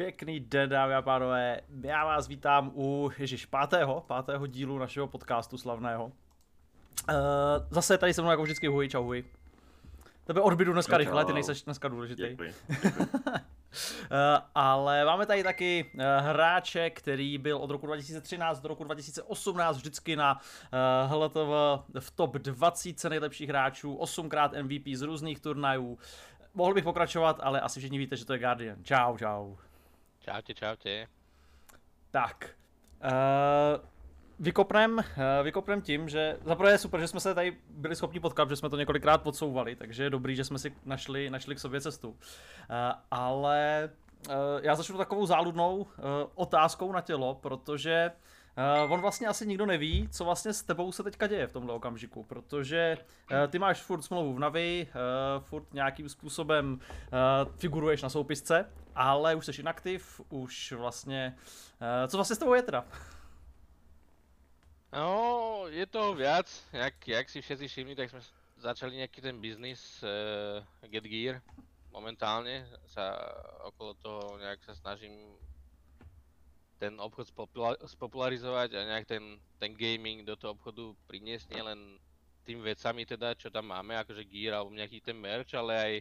Pěkný den, dámy a pánové. Já vás vítám u, ježiš, pátého, pátého dílu našeho podcastu slavného. Uh, zase tady se mnou jako vždycky huj, čau huj. Tebe odbydu dneska čau, rychle, ty nejseš dneska důležitý. Děkuji, děkuji. Uh, ale máme tady taky uh, hráče, který byl od roku 2013 do roku 2018 vždycky na HLTV v top 20 nejlepších hráčů, 8krát MVP z různých turnajů. Mohl bych pokračovat, ale asi všichni víte, že to je Guardian. Čau, čau. Čaute, čaute. Tak. Uh, vykopnem, uh, vykopnem tím, že zaprvé je super, že jsme se tady byli schopni potkat, že jsme to několikrát podsouvali, takže je dobrý, že jsme si našli, našli k sobě cestu. Uh, ale uh, já začnu takovou záludnou uh, otázkou na tělo, protože Uh, on vlastně asi nikdo neví, co vlastně s tebou se teďka děje v tomhle okamžiku, protože uh, ty máš furt smlouvu v Navi, uh, furt nějakým způsobem uh, figuruješ na soupisce, ale už jsi inaktiv, už vlastně, uh, co vlastně s tebou je teda? No, je toho viac, jak, jak si všetci všimli, tak sme začali nejaký ten biznis uh, Get Gear. Momentálne sa okolo toho nejak sa snažím ten obchod spopularizovať a nejak ten, ten gaming do toho obchodu priniesť nielen tým vecami teda, čo tam máme, akože gear alebo nejaký ten merch, ale aj,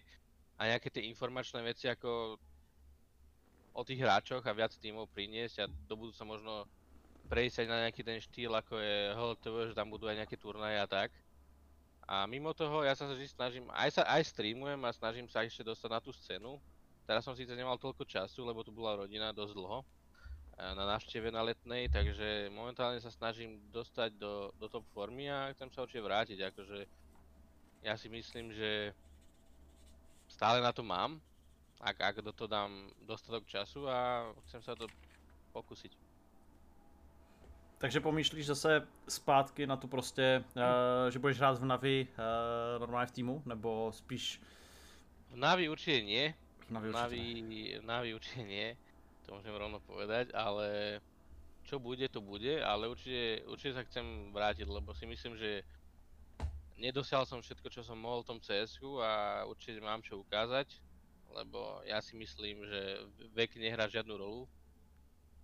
aj nejaké tie informačné veci ako o tých hráčoch a viac týmov priniesť a do budúca možno prejsť aj na nejaký ten štýl ako je HLTV, že tam budú aj nejaké turnaje a tak. A mimo toho ja sa vždy snažím, aj sa aj streamujem a snažím sa ešte dostať na tú scénu. Teraz som síce nemal toľko času, lebo tu bola rodina dosť dlho, na návšteve na letnej, takže momentálne sa snažím dostať do, do top formy a chcem sa určite vrátiť, akože ja si myslím, že stále na to mám, ak, ak do toho dám dostatok času a chcem sa to pokúsiť. Takže pomýšlíš zase zpátky na tu prostě, uh, že budeš hrát v Navi uh, normálně v týmu, nebo spíš... V Navi určite nie. V Navi určite, Navi, Navi určite nie to môžem rovno povedať, ale čo bude, to bude, ale určite, určite sa chcem vrátiť, lebo si myslím, že nedosial som všetko, čo som mohol v tom cs a určite mám čo ukázať, lebo ja si myslím, že vek nehrá žiadnu rolu.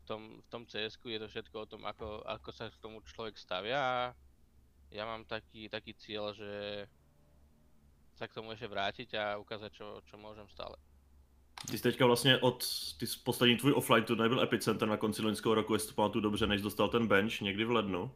V tom, v tom cs je to všetko o tom, ako, ako sa k tomu človek stavia a ja mám taký, taký cieľ, že sa k tomu ešte vrátiť a ukázať, čo, čo môžem stále. Ty jsi teďka vlastně od, ty poslední tvůj offline turnaj byl Epicenter na konci loňského roku, jestli to pamatuju dobře, než dostal ten bench někdy v lednu.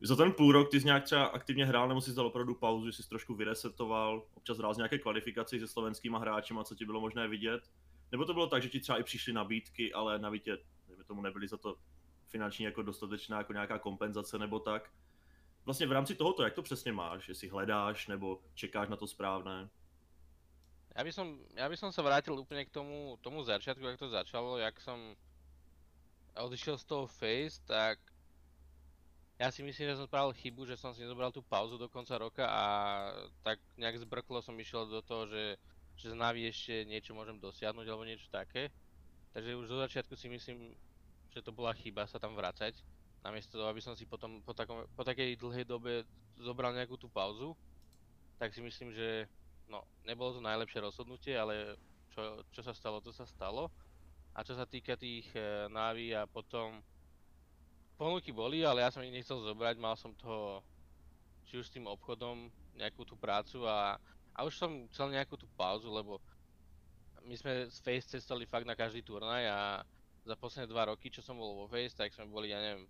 Za ten půl rok ty jsi nějak třeba aktivně hrál, nebo jsi dal opravdu pauzu, že jsi trošku vyresetoval, občas hrál z nějaké kvalifikaci se slovenskýma hráčima, co ti bylo možné vidět? Nebo to bylo tak, že ti třeba i přišly nabídky, ale na Vítě, tomu nebyly za to finanční jako dostatečná jako nějaká kompenzace nebo tak. Vlastně v rámci tohoto, jak to přesně máš? Jestli hledáš nebo čekáš na to správné? Ja by som, ja by som sa vrátil úplne k tomu, tomu začiatku, jak to začalo, jak som odišiel z toho Face, tak ja si myslím, že som spravil chybu, že som si nezobral tú pauzu do konca roka a tak nejak zbrklo som išiel do toho, že, že z Navi ešte niečo môžem dosiahnuť alebo niečo také. Takže už zo začiatku si myslím, že to bola chyba sa tam vracať. Namiesto toho, aby som si potom po, takom, po takej dlhej dobe zobral nejakú tú pauzu, tak si myslím, že no, nebolo to najlepšie rozhodnutie, ale čo, čo sa stalo, to sa stalo. A čo sa týka tých e, Navi a potom ponuky boli, ale ja som ich nechcel zobrať, mal som toho či už s tým obchodom nejakú tú prácu a, a už som chcel nejakú tú pauzu, lebo my sme z Face cestovali fakt na každý turnaj a za posledné dva roky, čo som bol vo Face, tak sme boli, ja neviem,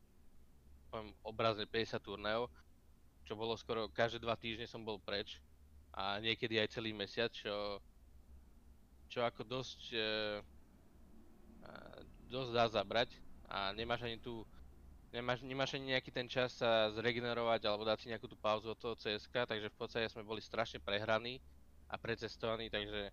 poviem obrazne 50 turnajov, čo bolo skoro každé dva týždne som bol preč a niekedy aj celý mesiac, čo, čo ako dosť, e, dosť dá zabrať. A nemáš ani tu, nemáš, nemáš ani nejaký ten čas sa zregenerovať alebo dať si nejakú tú pauzu od toho CSK, takže v podstate sme boli strašne prehraní a precestovaní, takže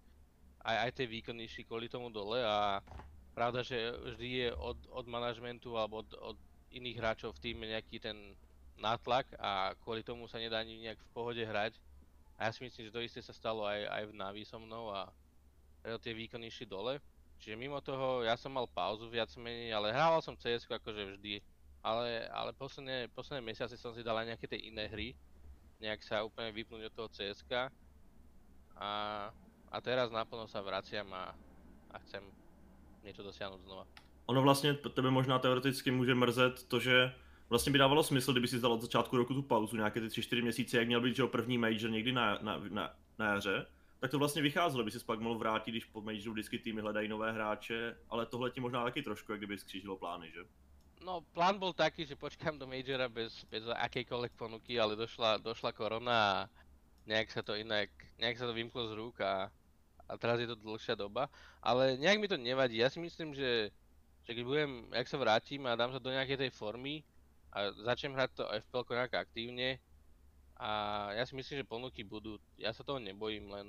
aj, aj tie výkony išli kvôli tomu dole. A pravda, že vždy je od, od manažmentu alebo od, od iných hráčov v týme nejaký ten nátlak a kvôli tomu sa nedá ani nejak v pohode hrať a ja si myslím, že to isté sa stalo aj, aj v Navi so mnou a tie výkony išli dole. Čiže mimo toho, ja som mal pauzu viac menej, ale hrával som cs akože vždy. Ale, ale posledné, posledné mesiace som si dal aj nejaké tie iné hry. Nejak sa úplne vypnúť od toho cs a, a teraz naplno sa vraciam a, a chcem, niečo dosiahnuť znova. Ono vlastně t- tebe možná teoreticky může mrzet to, že vlastně by dávalo smysl, kdyby si dal od začátku roku tu pauzu, nějaké ty 3-4 měsíce, jak měl být že první major někdy na, na, na, na jaře, tak to vlastně vycházelo, by si pak mohl vrátit, když po majoru vždycky týmy hledají nové hráče, ale tohle ti možná taky trošku, jak kdyby skřížilo plány, že? No, plán bol taký, že počkám do Majora bez, bez akejkoľvek ponuky, ale došla, došla korona a nejak sa to inak, nejak sa to vymklo z rúk a, a teraz je to dlhšia doba. Ale nejak mi to nevadí, ja si myslím, že, že keď budem, jak sa vrátim a dám sa do nejakej tej formy a začnem hrať to FPL nejak aktívne a ja si myslím, že ponuky budú, ja sa toho nebojím, len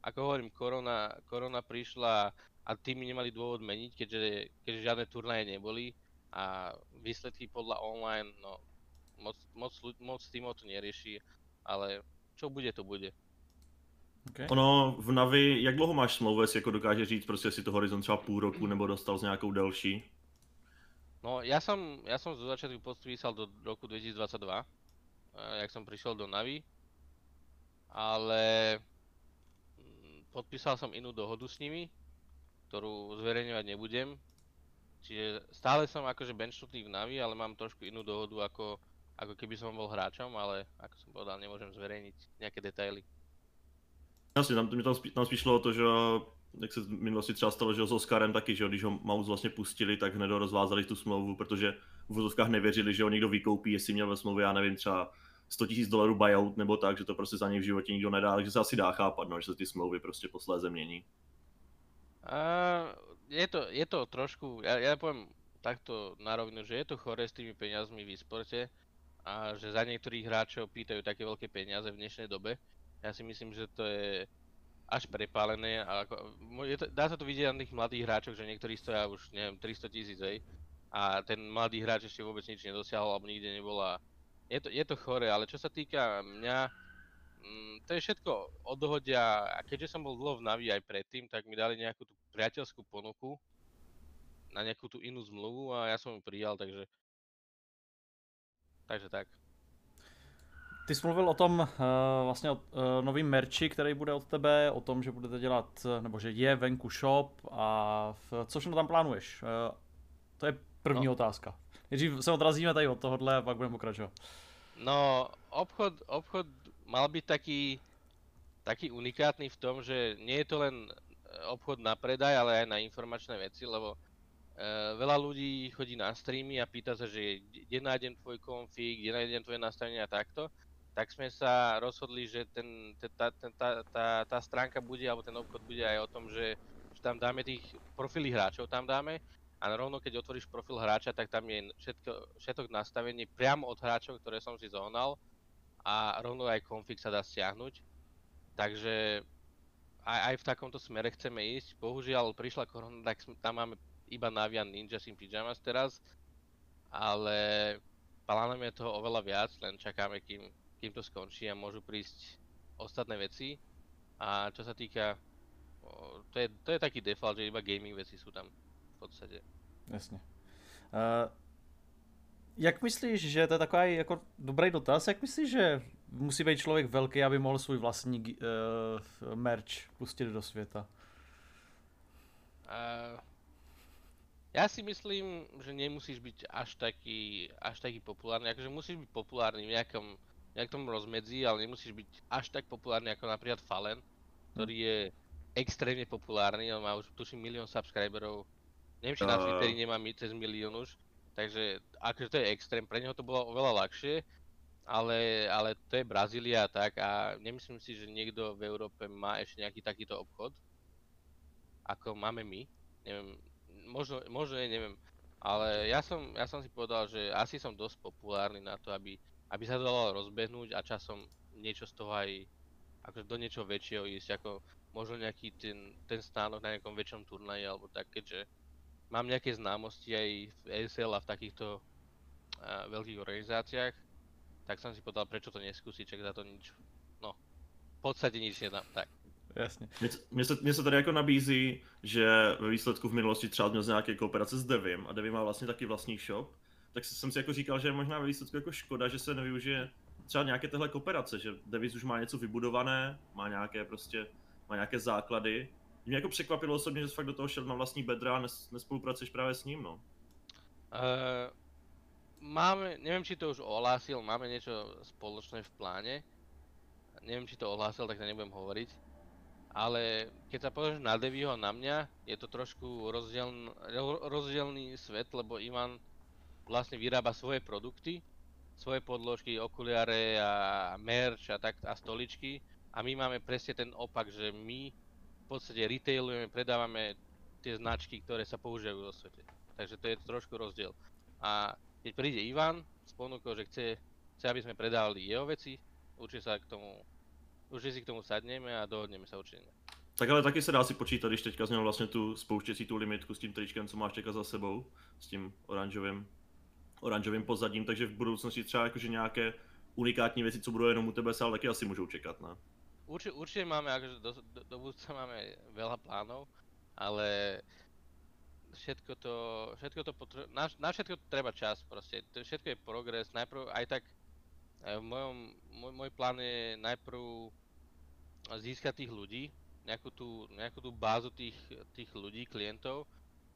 ako hovorím, korona, korona prišla a týmy nemali dôvod meniť, keďže, keďže žiadne turnaje neboli a výsledky podľa online, no moc, moc, moc týmov to nerieši, ale čo bude, to bude. Okay. Ono v Navi, jak dlouho máš smlouvu, jestli jako dokáže říct, prostě si to horizont třeba půl roku nebo dostal s nějakou delší? No ja som, ja som zo začiatku podpísal do roku 2022, eh, jak som prišiel do Navi, ale mm, podpísal som inú dohodu s nimi, ktorú zverejňovať nebudem. Čiže stále som akože benchnutý v Navi, ale mám trošku inú dohodu ako, ako keby som bol hráčom, ale ako som povedal, nemôžem zverejniť nejaké detaily. Jasně, tam, tam, tam spíš o to, že jak se v minulosti třeba stalo, že s Oskarem taky, že když ho Maus vlastně pustili, tak hned rozvázali tu smlouvu, protože v vozovkách nevěřili, že ho někdo vykoupí, jestli měl ve smlouvě, já nevím, třeba 100 000 dolarů buyout nebo tak, že to prostě za něj v životě nikdo nedá, takže se asi dá chápat, no, že se ty smlouvy prostě posléze mění. A je to, je to trošku, ja, ja poviem takto na rovinu, že je to chore s tými peniazmi v e-sporte a že za niektorých hráčov pýtajú také veľké peniaze v dnešnej dobe. Ja si myslím, že to je až prepálené a ako, je to, dá sa to vidieť na tých mladých hráčoch, že niektorí stoja už, neviem, 300 tisíc, hej. A ten mladý hráč ešte vôbec nič nedosiahol alebo nikde nebol a je to, je to chore, ale čo sa týka mňa, mm, to je všetko o dohode a keďže som bol dlho v Navi aj predtým, tak mi dali nejakú tú priateľskú ponuku na nejakú tú inú zmluvu a ja som ju prijal, takže takže tak. Ty jsi mluvil o tom, uh, vlastně o uh, novým merči, který bude od tebe, o tom, že budete dělat, eh, nebo že je venku shop a v, co všechno tam plánuješ? Uh, to je první No. otázka. Nejdřív se odrazíme tady od tohohle a pak budeme pokračovat. No, obchod, obchod mal byť taký, taký unikátny v tom, že nie je to len obchod na predaj, ale aj na informačné veci, lebo e, veľa ľudí chodí na streamy a pýta sa, že kde- nájdem tvoj config, kde nájdem tvoje nastavenia a takto. Tak sme sa rozhodli, že ten, tá, tá, tá, tá stránka bude, alebo ten obchod bude aj o tom, že, že tam dáme tých profily hráčov, tam dáme a rovno keď otvoríš profil hráča, tak tam je všetko, všetok nastavenie priamo od hráčov, ktoré som si zohnal a rovno aj config sa dá stiahnuť. Takže aj, aj v takomto smere chceme ísť. Bohužiaľ prišla korona, tak tam máme iba Navian Ninja in Pyjamas teraz, ale plánujeme toho oveľa viac, len čakáme, kým, kým to skončí a môžu prísť ostatné veci. A čo sa týka, to je, to je taký default, že iba gaming veci sú tam v podstate. Jasně. Uh, jak myslíš, že to je takový jako dobrý dotaz, jak myslíš, že musí být člověk velký, aby mohl svůj vlastní uh, merch pustit do světa? Uh, ja si myslím, že nemusíš byť až taký, až taký populárny, akože musíš byť populárny v nejakom, nejakom rozmedzi, ale nemusíš byť až tak populárny ako napríklad Fallen, ktorý je extrémne populárny, on má už tuším milión subscriberov, neviem či na A- Twitteri nemá mi cez milión už, takže akože to je extrém, pre neho to bolo oveľa ľahšie, ale, ale to je Brazília a tak a nemyslím si, že niekto v Európe má ešte nejaký takýto obchod, ako máme my, neviem, možno, možno je, neviem, ale ja som, ja som si povedal, že asi som dosť populárny na to, aby, aby sa to dalo rozbehnúť a časom niečo z toho aj akože do niečoho väčšieho ísť, ako možno nejaký ten, ten stánok na nejakom väčšom turnaji alebo tak, keďže mám nejaké známosti aj v ESL a v takýchto a, veľkých organizáciách, tak som si povedal, prečo to neskúsiť, čak za to nič, no, v podstate nič nedám, tak. Jasně. Mně se, mně se tady jako nabízí, že ve výsledku v minulosti třeba měl nějaké kooperace s Devim a Devim má vlastně taky vlastní shop, tak jsem si jako říkal, že je možná ve výsledku jako škoda, že se nevyužije třeba nějaké tyhle kooperace, že Devis už má něco vybudované, má nějaké prostě, má nějaké základy, Mě jako překvapilo osobně, že jsi fakt do toho šel na vlastní bedra a nes, nespolupracuješ právě s ním, no. Uh, máme, neviem či to už ohlásil, máme niečo spoločné v pláne. Neviem či to ohlásil, tak to nebudem hovoriť. Ale keď sa pozrieš na Deviho na mňa, je to trošku rozdieln, rozdielný svet, lebo Ivan vlastne vyrába svoje produkty, svoje podložky, okuliare a merch a, tak, a stoličky. A my máme presne ten opak, že my v podstate retailujeme, predávame tie značky, ktoré sa používajú vo svete. Takže to je trošku rozdiel. A keď príde Ivan s ponukou, že chce, chce, aby sme predávali jeho veci, určite sa k tomu, určite si k tomu sadneme a dohodneme sa určite. Tak ale taky se dá si počítat, když teďka změl vlastně tu spouštěcí tu limitku s tím tričkem, co máš teďka za sebou, s tím oranžovým, oranžovým pozadím, takže v budoucnosti třeba jakože nějaké unikátní věci, co budou jenom u tebe, se ale taky asi můžou čekat, ne? Určite, určite máme, akože do, do, do budúca máme veľa plánov, ale všetko to, všetko to potre- na, na všetko treba čas proste, to všetko je progres, najprv aj tak e, v mojom, môj, môj plán je najprv získať tých ľudí, nejakú tú, nejakú tú bázu tých, tých ľudí, klientov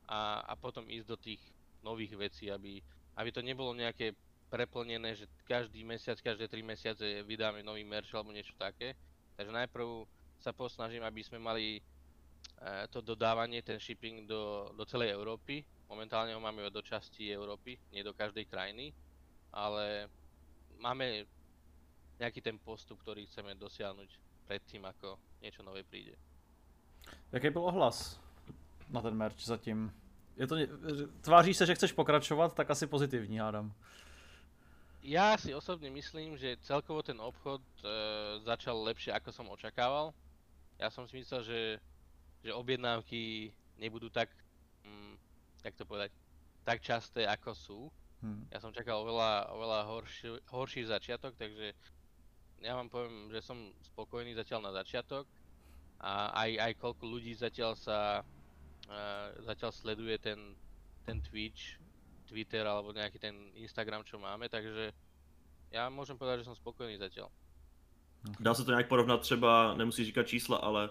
a, a potom ísť do tých nových vecí, aby, aby to nebolo nejaké preplnené, že každý mesiac, každé 3 mesiace vydáme nový merch alebo niečo také. Takže najprv sa posnažím, aby sme mali e, to dodávanie, ten shipping do, do celej Európy. Momentálne ho máme do časti Európy, nie do každej krajiny, ale máme nejaký ten postup, ktorý chceme dosiahnuť predtým, ako niečo nové príde. Jaký byl ohlas na ten merch zatím? Je to, tváří se, že chceš pokračovat, tak asi pozitivní, hádám. Ja si osobne myslím, že celkovo ten obchod e, začal lepšie, ako som očakával. Ja som si myslel, že, že objednávky nebudú tak, mm, jak to povedať, tak časté, ako sú. Hmm. Ja som čakal oveľa, oveľa horší, horší začiatok, takže ja vám poviem, že som spokojný zatiaľ na začiatok. A aj, aj koľko ľudí zatiaľ sa, zatiaľ sleduje ten, ten Twitch, Twitter alebo nejaký ten Instagram, čo máme, takže já můžem povedať, že jsem spokojný zatiaľ. Dá se to nějak porovnat třeba, nemusí říkat čísla, ale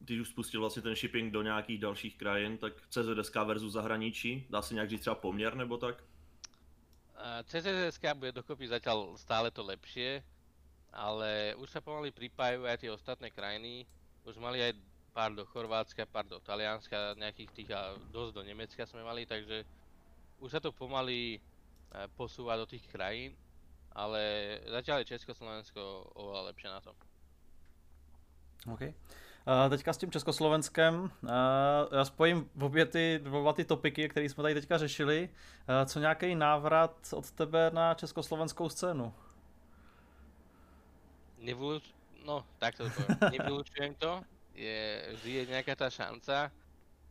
když už spustil vlastně ten shipping do nějakých dalších krajin, tak CZSK versus zahraničí, dá se nějak říct třeba poměr nebo tak? CZSK bude dokopy zatiaľ stále to lepšie, ale už sa pomaly pripájajú aj tie ostatné krajiny. Už mali aj pár do Chorvátska, pár do Talianska, nejakých tých a dosť do Nemecka sme mali, takže už sa to pomaly e, posúva do tých krajín, ale zatiaľ je Československo oveľa lepšie na tom. OK. Uh, teďka s tím Československem, uh, já spojím obě ty, oba ty topiky, které jsme tady teďka řešili. Uh, co nějaký návrat od tebe na československou scénu? Nevyluč... No, tak to poviem. Nevylučujem to. Je, vždy je nejaká tá šanca.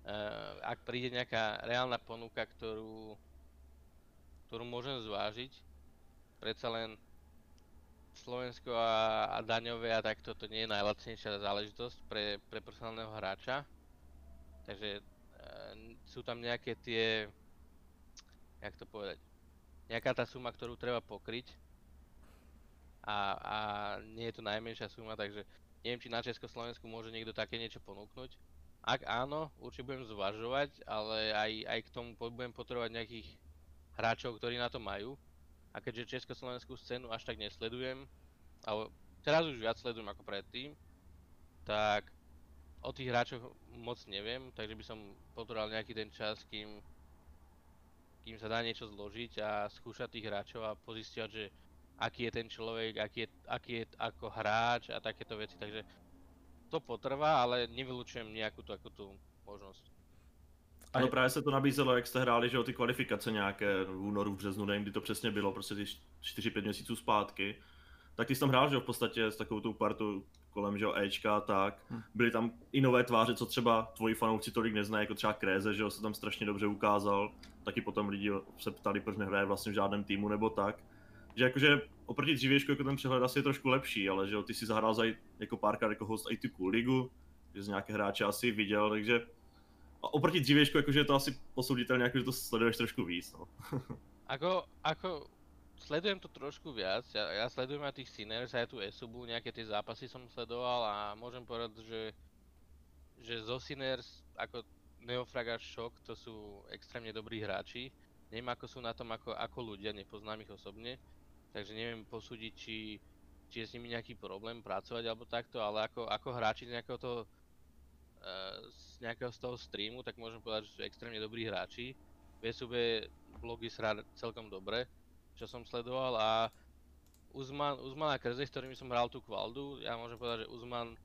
Uh, ak príde nejaká reálna ponuka, ktorú, ktorú môžem zvážiť, predsa len Slovensko a, a daňové a takto to nie je najlacnejšia záležitosť pre, pre profesionálneho hráča. Takže uh, sú tam nejaké tie, jak to povedať, nejaká tá suma, ktorú treba pokryť a, a nie je to najmenšia suma, takže neviem, či na Československu môže niekto také niečo ponúknuť. Ak áno, určite budem zvažovať, ale aj, aj k tomu budem potrebovať nejakých hráčov, ktorí na to majú. A keďže československú scénu až tak nesledujem, ale teraz už viac sledujem ako predtým, tak o tých hráčoch moc neviem, takže by som potreboval nejaký ten čas, kým, kým sa dá niečo zložiť a skúšať tých hráčov a pozistiať, že aký je ten človek, aký je, aký je ako hráč a takéto veci, takže to potrvá, ale nevylučujem nějakou tu, jako tu možnost. Ano, právě se to nabízelo, jak jste hráli, že o ty kvalifikace nějaké v únoru, v březnu, nevím, kdy to přesně bylo, prostě ty 4-5 měsíců zpátky. Tak ty jsi tam hrál, že v podstatě s takovou tou partou kolem, že jo, Ečka a tak. Hm. Byly tam i nové tváře, co třeba tvoji fanoušci tolik neznají, jako třeba Kréze, že jo, se tam strašně dobře ukázal. Taky potom lidi se ptali, proč nehraje vlastně v žádném týmu nebo tak že jakože oproti dřívějšku jako ten přehled asi je trošku lepší, ale že jo, ty si zahrál za jako párkrát jako host i ligu, že z nějaké hráče asi viděl, takže a oproti dřívějšku jakože je to asi posouditelné, jako, že to sleduješ trošku víc, no. ako, ako sledujem to trošku viac, ja, ja sledujem aj tých Sinners, aj tu Esubu, nejaké tie zápasy som sledoval a môžem povedať, že že zo Sinners ako Neofrag a Shock to sú extrémne dobrí hráči. Neviem ako sú na tom ako, ako ľudia, nepoznám ich osobne, takže neviem posúdiť, či, či je s nimi nejaký problém pracovať alebo takto, ale ako, ako hráči z nejakého toho, uh, z nejakého z toho streamu, tak môžem povedať, že sú extrémne dobrí hráči. VSUB blogy srá celkom dobre, čo som sledoval a Uzman, Uzman a Krze, s ktorými som hral tú kvaldu, ja môžem povedať, že Uzman,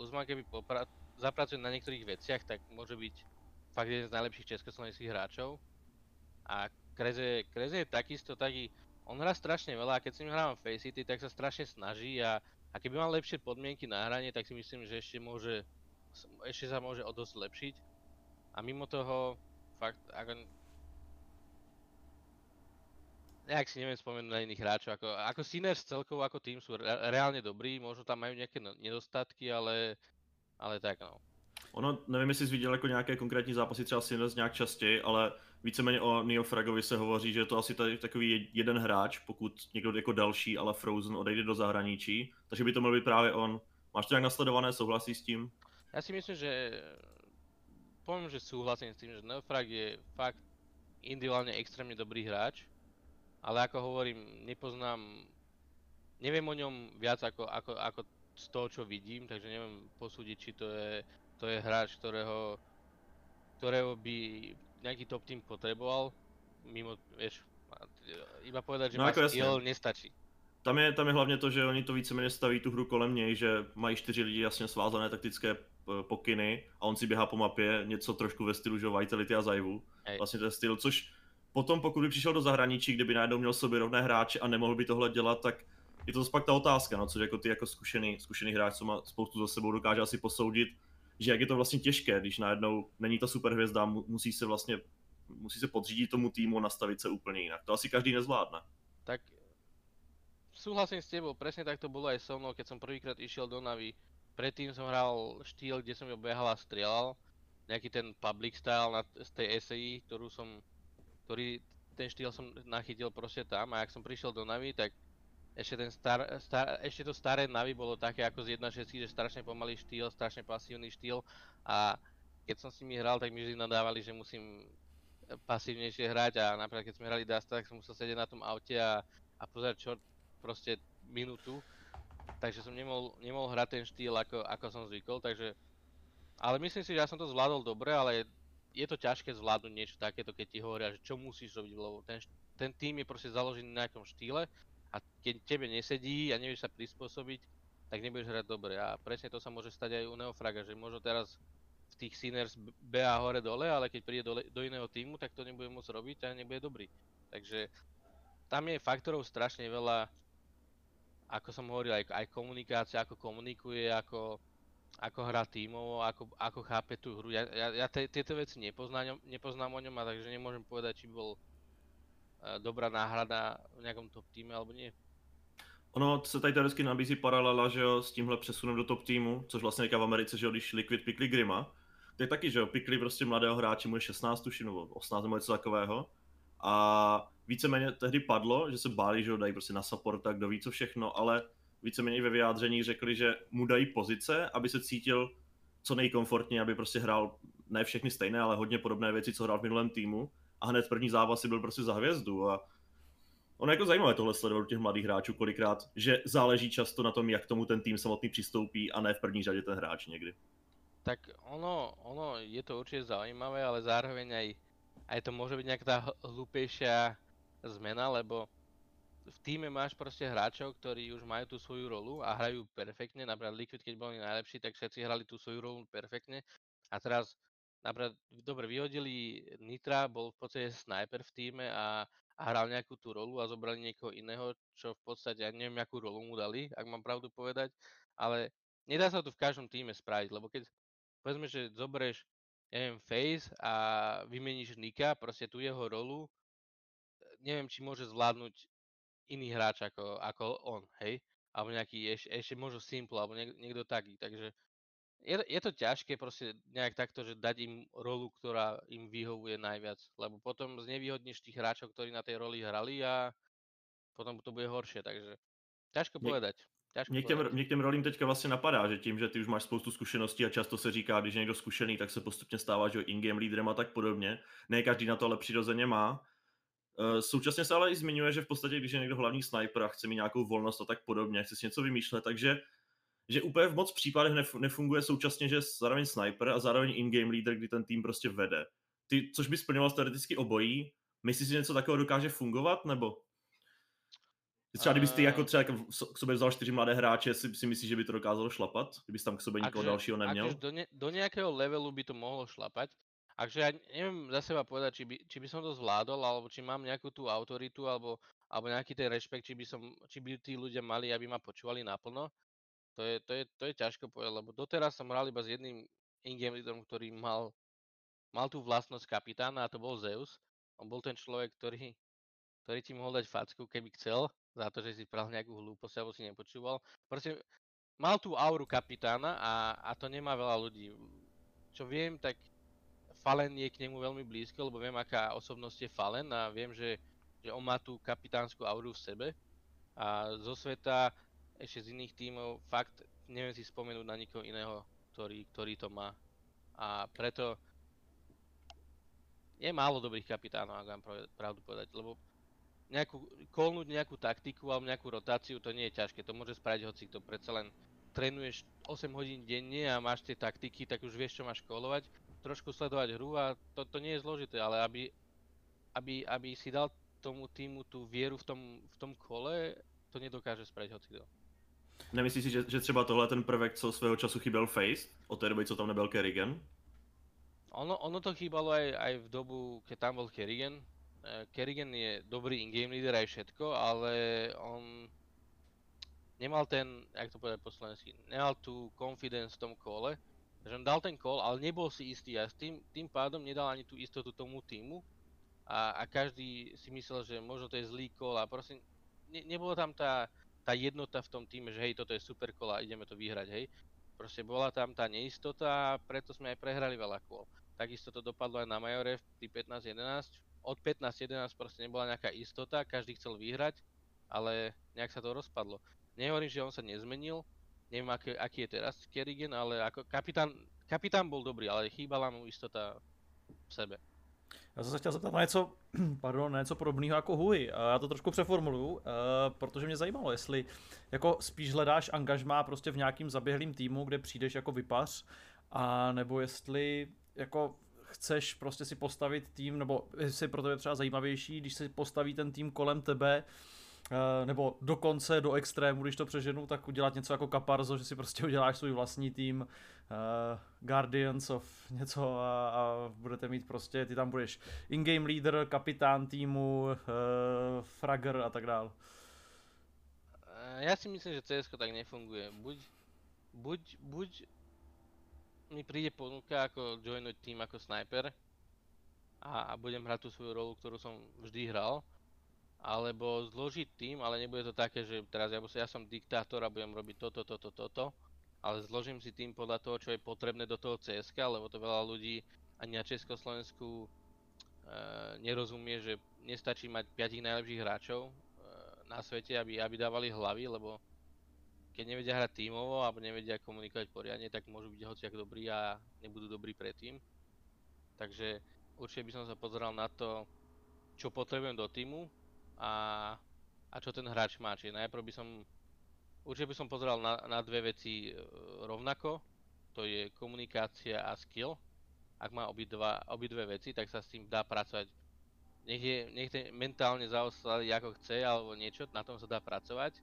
Uzman keby popra- zapracuje na niektorých veciach, tak môže byť fakt jeden z najlepších československých hráčov. A Kreze, Kreze je takisto taký, on hrá strašne veľa a keď si hrávam Face City, tak sa strašne snaží a, a keby mal lepšie podmienky na hranie, tak si myslím, že ešte môže, ešte sa môže o dosť lepšiť. A mimo toho, fakt, ako, nejak si neviem spomenúť na iných hráčov, ako, ako Sinners celkovo ako tým sú re, reálne dobrí, možno tam majú nejaké no- nedostatky, ale, ale tak no. Ono, nevím, jestli jsi viděl jako nějaké konkrétní zápasy třeba Sinners nějak častěji, ale víceméně o Neo Fragovi se hovoří, že je to asi tady takový jeden hráč, pokud někdo jako další, ale Frozen odejde do zahraničí, takže by to měl být právě on. Máš to nějak nasledované, souhlasí s tím? Ja si myslím, že poviem, že súhlasím s tým, že Neofrag je fakt individuálne extrémne dobrý hráč, ale ako hovorím, nepoznám, neviem o ňom viac ako, ako, ako z toho, čo vidím, takže neviem posúdiť, či to je, to je hráč, ktorého, ktorého by nejaký top team potreboval, mimo, vieš, iba povedať, že No má ako jasne. skill, nestačí. Tam je, tam je hlavně to, že oni to víceméně staví tu hru kolem něj, že mají čtyři lidi jasně svázané taktické p- pokyny a on si běhá po mapě něco trošku ve stylu, že Vitality a Zaivu. Hej. Vlastně ten styl, což potom pokud by přišel do zahraničí, kde by najednou měl sobě rovné hráče a nemohl by tohle dělat, tak je to zase pak ta otázka, no, což jako ty jako zkušený, zkušený hráč, co má spoustu za sebou, dokáže asi posoudit, že jak je to vlastně těžké, když najednou není ta superhvězda, mu- musí se vlastně musí se podřídit tomu týmu nastavit se úplně jinak. To asi každý nezvládne. Tak súhlasím s tebou, presne tak to bolo aj so mnou, keď som prvýkrát išiel do Navy. Predtým som hral štýl, kde som ju behal a strieľal. Nejaký ten public style na, z tej SEI, ktorú som, ktorý, ten štýl som nachytil proste tam a ak som prišiel do Navy, tak ešte, ten star, star, ešte to staré Navy bolo také ako z 1.6, že strašne pomalý štýl, strašne pasívny štýl. A keď som s nimi hral, tak mi vždy nadávali, že musím pasívnejšie hrať. A napríklad keď sme hrali Dasta, tak som musel sedieť na tom aute a, a pozerať short proste minútu, takže som nemohol, nemohol hrať ten štýl ako, ako som zvykol, takže ale myslím si, že ja som to zvládol dobre, ale je to ťažké zvládnuť niečo takéto, keď ti hovoria, že čo musíš robiť, lebo ten, ten tým je proste založený na nejakom štýle a keď tebe nesedí a nevieš sa prispôsobiť, tak nebudeš hrať dobre a presne to sa môže stať aj u Neofraga, že možno teraz v tých Sinners beha hore dole, ale keď príde do, do iného týmu, tak to nebude môcť robiť a nebude dobrý. Takže tam je faktorov strašne veľa, ako som hovoril, aj, aj komunikácia, ako komunikuje, ako, ako hrá tímovo, ako, ako chápe tú hru. Ja, ja, ja tieto veci nepoznám, nepoznám o ňom, a takže nemôžem povedať, či bol dobrá náhrada v nejakom top týme alebo nie. Ono se tady teoreticky nabízí paralela, že jo, s tímhle přesunem do top týmu, což vlastně v Americe, že jo, když Liquid pikli Grima, tak taky, že jo, pikli prostě mladého hráče, mu je 16 tuším, nebo 18 nebo něco takového. A víceméně tehdy padlo, že se báli, že ho dají prostě na support, tak kdo ví co všechno, ale víceméně ve vyjádření řekli, že mu dají pozice, aby se cítil co nejkomfortně, aby prostě hrál ne všechny stejné, ale hodně podobné věci, co hrál v minulém týmu. A hned první zápasy byl prostě za hvězdu a Ono je jako zajímavé tohle sledovat u těch mladých hráčů kolikrát, že záleží často na tom, jak tomu ten tým samotný přistoupí a ne v první řadě ten hráč někdy. Tak ono, ono je to určite zaujímavé, ale zároveň aj, aj to môže byť nejaká hl- hlúpejšia zmena, lebo v týme máš proste hráčov, ktorí už majú tú svoju rolu a hrajú perfektne. Napríklad Liquid, keď boli najlepší, tak všetci hrali tú svoju rolu perfektne. A teraz napríklad, dobre, vyhodili Nitra, bol v podstate sniper v týme a, a hral nejakú tú rolu a zobrali niekoho iného, čo v podstate, ja neviem, akú rolu mu dali, ak mám pravdu povedať, ale nedá sa to v každom týme spraviť, lebo keď povedzme, že zoberieš, ja neviem, Face a vymeníš Nika, proste tú jeho rolu, neviem, či môže zvládnuť iný hráč ako, ako on, hej? Alebo nejaký eš, ešte možno Simple, alebo niek, niekto taký, takže je, to- je to ťažké proste nejak takto, že dať im rolu, ktorá im vyhovuje najviac, lebo potom znevýhodníš tých hráčov, ktorí na tej roli hrali a potom to bude horšie, takže ťažko povedať. Ťažko Mě k, těm, povedať. mě k těm rolím teďka vlastně napadá, že tím, že ty už máš spoustu zkušeností a často se říká, když je někdo zkušený, tak se postupně stává, že in-game lídrem a tak podobně. Ne každý na to ale přirozeně má. Eh, Současně se ale i zmiňuje, že v podstatě, když je někdo hlavní sniper a chce mít nějakou volnost a tak podobně, chce si něco vymýšlet, takže že úplně v moc případech nef- nefunguje současně, že zároveň sniper a zároveň in-game leader, kdy ten tým prostě vede. Ty, což by splňoval teoreticky obojí, myslíš si, že něco takového dokáže fungovat, nebo? Třeba kdybys ty jako Eh. třeba k sobě vzal čtyři mladé hráče, si, si myslíš, že by to dokázalo šlapat? Kdybys tam k sobě nikoho dalšího neměl? Akože do, ne, do nejakého levelu by to mohlo šlapať. Takže ja neviem za seba povedať, či by, či by som to zvládol, alebo či mám nejakú tú autoritu, alebo, alebo nejaký ten rešpekt, či by, som, či by tí ľudia mali, aby ma počúvali naplno. To je, to je, to je ťažko povedať, lebo doteraz som hral iba s jedným in-game leaderom, ktorý mal, mal tú vlastnosť kapitána a to bol Zeus. On bol ten človek, ktorý, ktorý ti mohol dať facku, keby chcel, za to, že si pral nejakú hlúposť alebo si nepočúval. Proste mal tú auru kapitána a, a to nemá veľa ľudí. Čo viem, tak Fallen je k nemu veľmi blízko, lebo viem, aká osobnosť je Fallen a viem, že, že on má tú kapitánsku auru v sebe. A zo sveta, ešte z iných tímov, fakt neviem si spomenúť na nikoho iného, ktorý, ktorý to má. A preto je málo dobrých kapitánov, ak prave- pravdu povedať, lebo nejakú, kolnúť nejakú taktiku alebo nejakú rotáciu, to nie je ťažké, to môže spraviť hoci kto, predsa len trénuješ 8 hodín denne a máš tie taktiky, tak už vieš, čo máš školovať, trošku sledovať hru a to, to nie je zložité, ale aby, aby, aby si dal tomu týmu tú vieru v tom, v tom kole, to nedokáže spraviť hoci kto. Nemyslíš si, že, že třeba tohle je ten prvek, co svého času chyběl Face, od té doby, co tam nebyl Kerrigan? Ono, ono to chýbalo aj, aj v dobu, keď tam bol Kerrigan. Eh, Kerrigan je dobrý in-game leader aj všetko, ale on nemal ten, jak to povedať po nemal tú confidence v tom kole, že on dal ten call, ale nebol si istý a s tým, tým pádom nedal ani tú istotu tomu týmu a, a každý si myslel, že možno to je zlý call a proste ne, nebola tam tá, tá jednota v tom týme, že hej, toto je super call a ideme to vyhrať, hej. Proste bola tam tá neistota a preto sme aj prehrali veľa kôl. Takisto to dopadlo aj na Majore v 15-11. Od 15-11 proste nebola nejaká istota, každý chcel vyhrať, ale nejak sa to rozpadlo. Nehovorím, že on sa nezmenil, neviem aký, aký je teraz Kerrigan, ale ako kapitán, kapitán bol dobrý, ale chýbala mu istota v sebe. Já jsem se chtěl zeptat na něco, pardon, na něco podobného jako Hui. A Já to trošku přeformuluju, uh, protože mě zajímalo, jestli jako spíš hledáš angažmá prostě v nějakým zaběhlým týmu, kde přijdeš jako vypař, a nebo jestli jako chceš prostě si postavit tým, nebo jestli je pro tebe třeba zajímavější, když si postaví ten tým kolem tebe, eh, nebo dokonce do extrému, když to přeženu, tak udělat něco jako Caparzo, že si prostě uděláš svůj vlastní tým, uh, Guardians of něco a, a budete mít prostě, ty tam budeš in-game leader, kapitán týmu, uh, fragger a tak dál. Eh, Ja si myslím, že CS tak nefunguje. Buď, buď, buď mi príde ponuka ako joinúť tým ako sniper a, a budem hrať tú svoju rolu, ktorú som vždy hral, alebo zložiť tým, ale nebude to také, že teraz ja, ja som diktátor a budem robiť toto, toto, toto, ale zložím si tým podľa toho, čo je potrebné do toho CSK, lebo to veľa ľudí ani na Československu e, nerozumie, že nestačí mať 5 najlepších hráčov e, na svete, aby, aby dávali hlavy, lebo keď nevedia hrať tímovo alebo nevedia komunikovať poriadne, tak môžu byť hociak dobrí a nebudú dobrí predtým. Takže určite by som sa pozeral na to, čo potrebujem do týmu a, a čo ten hráč má. Čiže najprv by som, určite by som pozeral na, na dve veci e, rovnako, to je komunikácia a skill. Ak má obidva, obidve veci, tak sa s tým dá pracovať. Nech je, nech je mentálne zaostalý ako chce alebo niečo, na tom sa dá pracovať.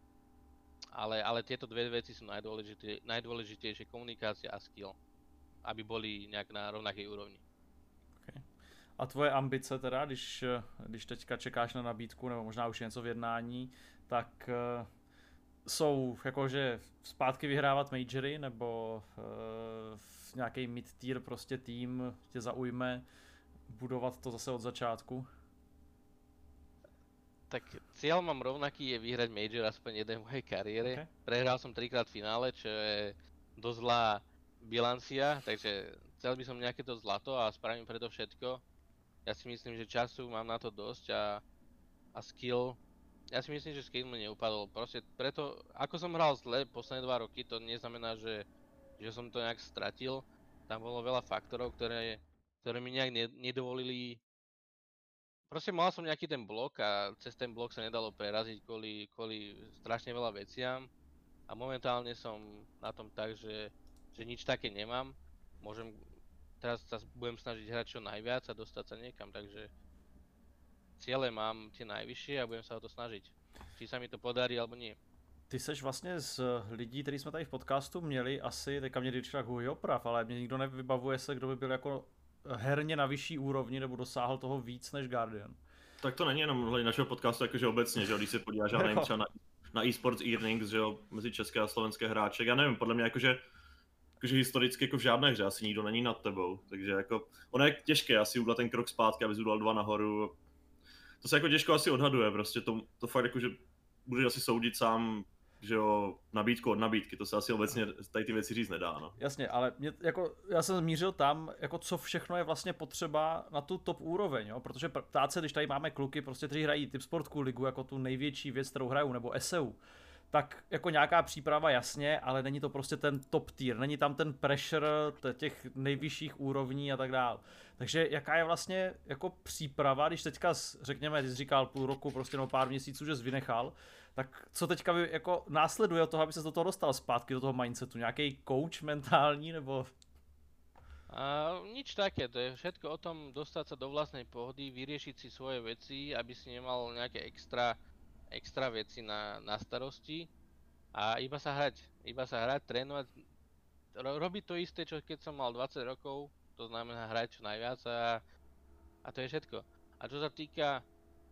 Ale, ale tieto dve veci sú najdôležité, najdôležitejšie, komunikácia a skill. Aby boli nejak na rovnakej úrovni. A tvoje ambice teda, když, eh, když teďka čekáš na nabídku, nebo možná už je něco v jednání, tak uh, jsou jakože zpátky vyhrávat majory, nebo uh, nějaký mid-tier prostě tým tě zaujme, budovat to zase od začátku? Tak cieľ mám rovnaký, je vyhrať Major aspoň jeden v mojej kariére. Okay. Prehral som trikrát v finále, čo je dosť zlá bilancia, takže chcel by som nejaké to zlato a spravím preto všetko. Ja si myslím, že času mám na to dosť a, a skill ja si myslím, že Skate mi neupadol. Proste preto, ako som hral zle posledné dva roky, to neznamená, že, že som to nejak stratil. Tam bolo veľa faktorov, ktoré, ktoré mi nejak ne, nedovolili Proste mal som nejaký ten blok a cez ten blok sa nedalo preraziť kvôli, kvôli strašne veľa veciam. A momentálne som na tom tak, že, že nič také nemám. Môžem, teraz sa budem snažiť hrať čo najviac a dostať sa niekam, takže ciele mám tie najvyššie a budem sa o to snažiť. Či sa mi to podarí alebo nie. Ty seš vlastně z lidí, který jsme tady v podcastu měli, asi, teďka mě říct Huhi oprav, ale mě nikdo nevybavuje se, kdo by byl jako herně na vyšší úrovni nebo dosáhl toho víc než Guardian. Tak to není jenom našeho podcastu, jakože obecně, že když se podíváš, já nevím, třeba na, na eSports earnings, že jo, mezi české a slovenské hráče, já nevím, podle mě jakože, jakože historicky jako v žádné hře asi nikdo není nad tebou, takže jako, ono je těžké asi udělat ten krok zpátky, aby udělal dva nahoru, to se jako těžko asi odhaduje, prostě to, to fakt jakože budeš asi soudit sám že jo, nabídku od nabídky, to se asi obecně tady ty věci říct nedá, no. Jasně, ale mě, jako, já jsem mířil tam, jako co všechno je vlastně potřeba na tu top úroveň, jo? protože ptáce, když tady máme kluky, prostě, kteří hrají typ sportku ligu jako tu největší věc, kterou hrajou, nebo SEU, tak jako nějaká příprava jasně, ale není to prostě ten top tier, není tam ten pressure těch nejvyšších úrovní a tak dále. Takže jaká je vlastně jako příprava, když teďka, řekněme, ty říkal půl roku, prostě no pár měsíců, že jsi vynechal, tak co teďka by jako následuje od toho, aby se do toho dostal zpátky, do toho mindsetu? Nějaký coach mentální nebo... A, nič také, to je všetko o tom dostať sa do vlastnej pohody, vyriešiť si svoje veci, aby si nemal nejaké extra, extra veci na, na starosti a iba sa hrať, iba sa hrať, trénovať, ro, robiť to isté, čo keď som mal 20 rokov, to znamená hrať čo najviac a, a to je všetko. A čo sa týka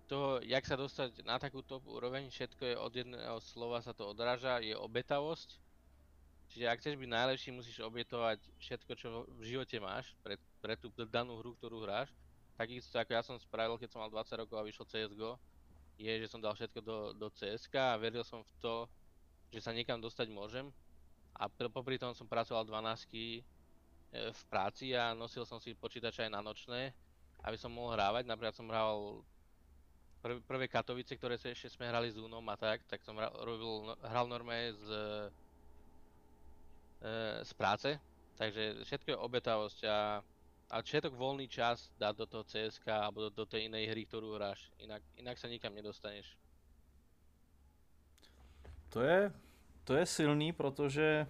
toho, jak sa dostať na takúto úroveň, všetko je od jedného slova sa to odráža, je obetavosť. Čiže ak chceš byť najlepší, musíš obetovať všetko, čo v živote máš pre, pre tú danú hru, ktorú hráš. Takisto ako ja som spravil, keď som mal 20 rokov a vyšlo CSGO, je, že som dal všetko do, do CSK a veril som v to, že sa niekam dostať môžem. A popri tom som pracoval 12 e, v práci a nosil som si počítač aj na nočné, aby som mohol hrávať. Napríklad som hrával prv, prvé Katovice, ktoré sa ešte sme hrali s Unom a tak, tak som robil, hral normálne z, e, z práce, takže všetko je obetavosť a, a všetok voľný čas dať do toho CSK alebo do, do tej inej hry, ktorú hráš, inak, inak sa nikam nedostaneš. To je, to je silný, protože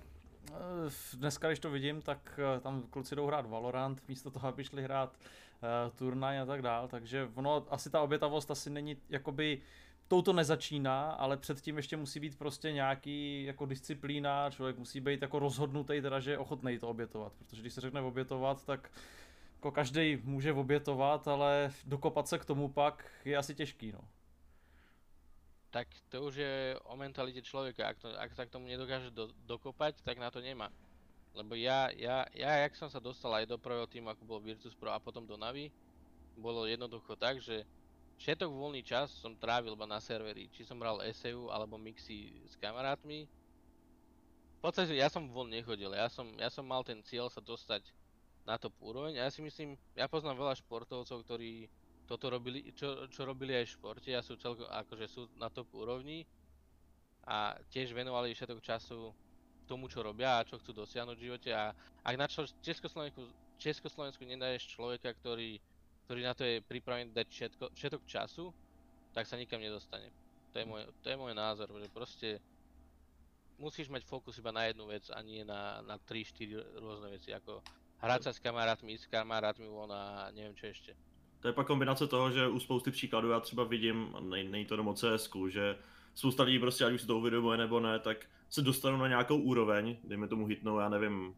Eh, dneska, když to vidím, tak eh, tam kluci jdou hrát Valorant, místo toho, aby šli hrát uh, turnaj a tak dál, takže ono, asi ta obětavost asi není, jakoby, touto nezačíná, ale předtím ještě musí být prostě nějaký jako disciplína, člověk musí být jako rozhodnutý teda, že je ochotný to obětovat, protože když se řekne obětovat, tak jako každý může obětovat, ale dokopat se k tomu pak je asi těžký, no tak to už je o mentalite človeka. Ak, to, ak sa k tomu nedokáže do, dokopať, tak na to nemá. Lebo ja, ja, ja, jak som sa dostal aj do prvého týmu, ako bol Virtus Pro a potom do Navi, bolo jednoducho tak, že všetok voľný čas som trávil iba na serveri. Či som hral SEU alebo mixy s kamarátmi. V podstate ja som von nechodil, ja som, ja som mal ten cieľ sa dostať na top úroveň a ja si myslím, ja poznám veľa športovcov, ktorí toto robili, čo, čo robili aj v športe a sú celko, akože sú na top úrovni a tiež venovali všetok času tomu, čo robia a čo chcú dosiahnuť v živote a ak na Československu, Československu nedáš človeka, ktorý, ktorý na to je pripravený dať všetko, všetok času, tak sa nikam nedostane. To je môj, to je môj názor, že proste musíš mať fokus iba na jednu vec a nie na, na 3-4 rôzne veci, ako hrať sa s kamarátmi, s kamarátmi von a neviem čo ešte. To je pak kombinace toho, že u spousty příkladů já třeba vidím, nej, není to jenom o CS, že spousta lidí prostě, ať už si to uvědomuje nebo ne, tak se dostanou na nějakou úroveň, dejme tomu hitnou, já nevím,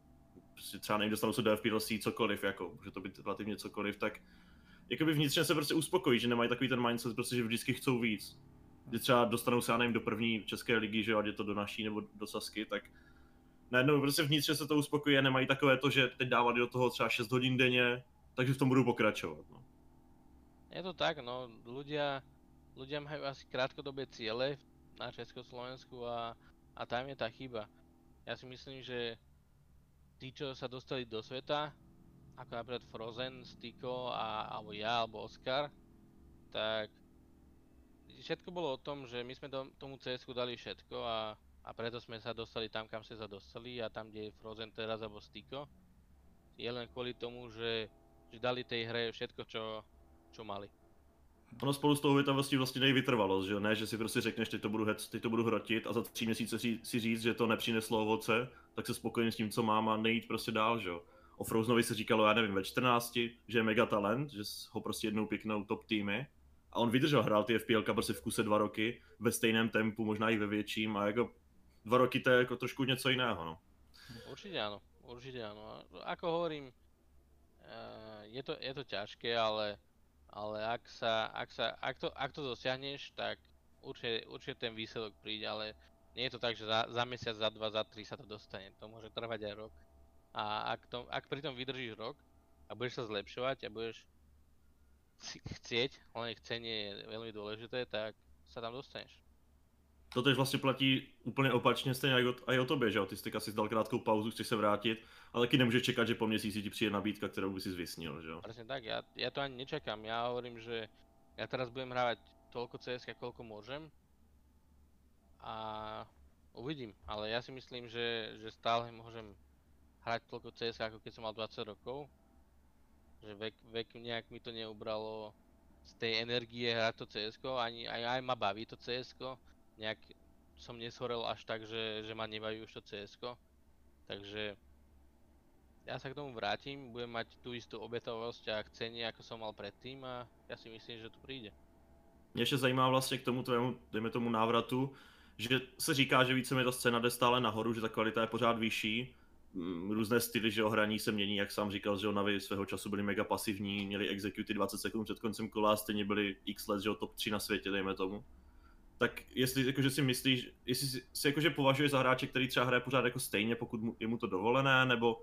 prostě třeba nevím, dostanou se do FPLC, cokoliv, jako, může to být relativně cokoliv, tak jakoby vnitřně se prostě uspokojí, že nemají takový ten mindset, prostě, že vždycky chcou víc. Když třeba dostanou se, já nevím, do první české ligy, že jo, ať je to do naší nebo do Sasky, tak najednou prostě vnitřně se to uspokojí a nemají takové to, že teď dávali do toho třeba 6 hodin denně, takže v tom budou pokračovat. No. Je to tak, no, ľudia, ľudia majú asi krátkodobé ciele na Československu a, a tam je tá chyba. Ja si myslím, že tí, čo sa dostali do sveta, ako napríklad Frozen, Stiko a, alebo ja, alebo Oscar, tak všetko bolo o tom, že my sme tomu cs dali všetko a, a preto sme sa dostali tam, kam sme sa dostali a tam, kde je Frozen teraz alebo Stiko, je len kvôli tomu, že, že dali tej hre všetko, čo, čo mali. Ono spolu s tou vytrvalostí vlastně nejvytrvalost, že Ne, že si prostě řekneš, teď to budu, hec, teď to budu hrotit a za tři měsíce si, si říct, že to nepřineslo ovoce, tak se spokojím s tím, co mám a nejít prostě dál, že jo. O Frozenovi se říkalo, já nevím, ve 14, že je mega talent, že ho prostě jednou piknou top týmy. A on vydržel, hrál ty FPL prostě v kuse dva roky, ve stejném tempu, možná i ve větším a jako dva roky to je jako trošku něco jiného, no. Určite áno, určite áno. Ako hovorím, eh, je to, je to ťažké, ale ale ak sa, ak sa, ak to, ak to dosiahneš, tak určite, určite ten výsledok príde, ale nie je to tak, že za, za mesiac, za dva, za tri sa to dostane. To môže trvať aj rok. A ak, to, ak pri tom vydržíš rok a budeš sa zlepšovať a budeš chcieť, hlavne chcenie je veľmi dôležité, tak sa tam dostaneš. To tež vlastně platí úplně opačně, stejně jako i o tobě, že jo? Ty jsi asi dal krátkou pauzu, chceš se vrátit, ale taky nemůžeš čekat, že po měsíci ti přijde nabídka, kterou by si zvysnil, že jo? Presne tak, ja, ja to ani nečakám, ja hovorím, že ja teraz budem hrávať toľko CS, koľko môžem a uvidím, ale ja si myslím, že, že stále môžem hrať toľko CS, ako keď som mal 20 rokov, že vek, vek nejak mi to neubralo z tej energie hrať to CS, ani aj, aj ma baví to CS, nejak som neshorel až tak, že, že ma nebaví už to cs Takže ja sa k tomu vrátim, budem mať tú istú obětavosť a chcenie, ako som mal predtým a ja si myslím, že to príde. Mě ještě zajímá vlastně k tomu tvému, dejme tomu návratu, že se říká, že více ta scéna jde stále nahoru, že ta kvalita je pořád vyšší, mm, různé styly, že o hraní se mění, jak sám říkal, že Navy svého času byli mega pasivní, měli executy 20 sekund před koncem kola a stejně byli x let, že top 3 na světě, dejme tomu tak jestli jakože si myslíš, jestli si, si jakože považuje za hráče, který třeba hraje pořád jako stejně, pokud mu, je mu to dovolené, nebo,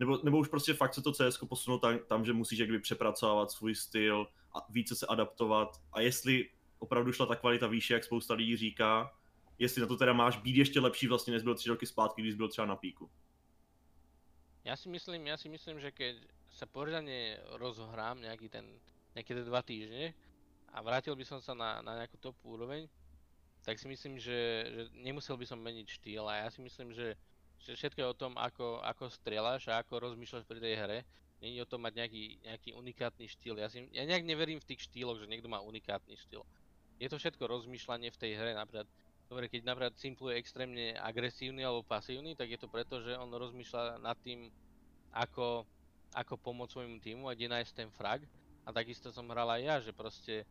nebo, nebo už prostě fakt se to CS posunulo tam, tam, že musíš jakby přepracovat svůj styl a více se adaptovat a jestli opravdu šla ta kvalita výše, jak spousta lidí říká, jestli na to teda máš být ještě lepší vlastně, než byl tři roky zpátky, když byl třeba na píku. Ja si myslím, ja si myslím, že keď sa poriadne rozohrám nejaký ten, nejaké dva týždne a vrátil by som sa na, na nejakú top úroveň, tak si myslím, že, že nemusel by som meniť štýl a ja si myslím, že, že všetko je o tom, ako, ako strieľaš a ako rozmýšľaš pri tej hre. Není o tom mať nejaký, nejaký unikátny štýl. Ja, si, ja nejak neverím v tých štýloch, že niekto má unikátny štýl. Je to všetko rozmýšľanie v tej hre, napríklad Dobre, keď napríklad Simple je extrémne agresívny alebo pasívny, tak je to preto, že on rozmýšľa nad tým, ako, ako pomôcť svojmu týmu a kde nájsť ten frag. A takisto som hral aj ja, že proste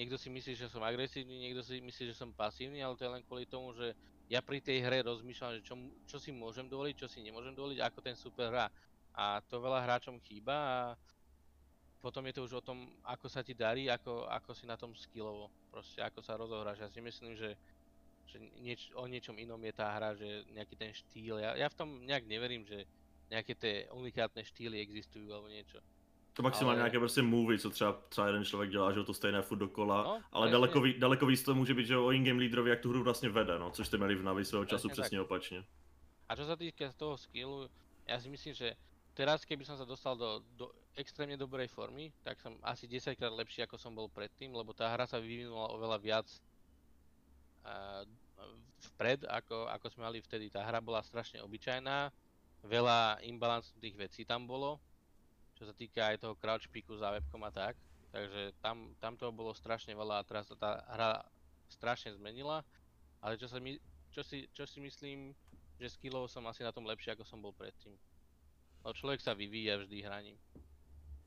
niekto si myslí, že som agresívny, niekto si myslí, že som pasívny, ale to je len kvôli tomu, že ja pri tej hre rozmýšľam, že čo, čo si môžem dovoliť, čo si nemôžem dovoliť, ako ten super hrá. A to veľa hráčom chýba a potom je to už o tom, ako sa ti darí, ako, ako si na tom skillovo, proste ako sa rozohráš. Ja si myslím, že, že nieč, o niečom inom je tá hra, že nejaký ten štýl. Ja, ja v tom nejak neverím, že nejaké tie unikátne štýly existujú alebo niečo. To maximálně ale... nějaké prostě movie, co třeba, třeba jeden člověk dělá, že to stejné furt dokola, no, ale daleko, daleko víc to může být, že o in-game lídrovi, jak tu hru vlastně vede, no, což jste měli v Navi svého času přesně tak. opačně. A čo sa týka toho skillu, ja si myslím, že teraz keby som sa dostal do, do extrémne dobrej formy, tak som asi 10 krát lepší ako som bol predtým, lebo tá hra sa vyvinula oveľa viac uh, vpred, ako, ako sme mali vtedy. Tá hra bola strašne obyčajná, veľa imbalancných vecí tam bolo, čo sa týka aj toho crouch picku za webkom a tak. Takže tam, tam toho bolo strašne veľa a teraz sa tá hra strašne zmenila. Ale čo, sa mi, čo, si, čo si myslím, že skillov som asi na tom lepší, ako som bol predtým. No člověk sa vyvíja vždy hraním.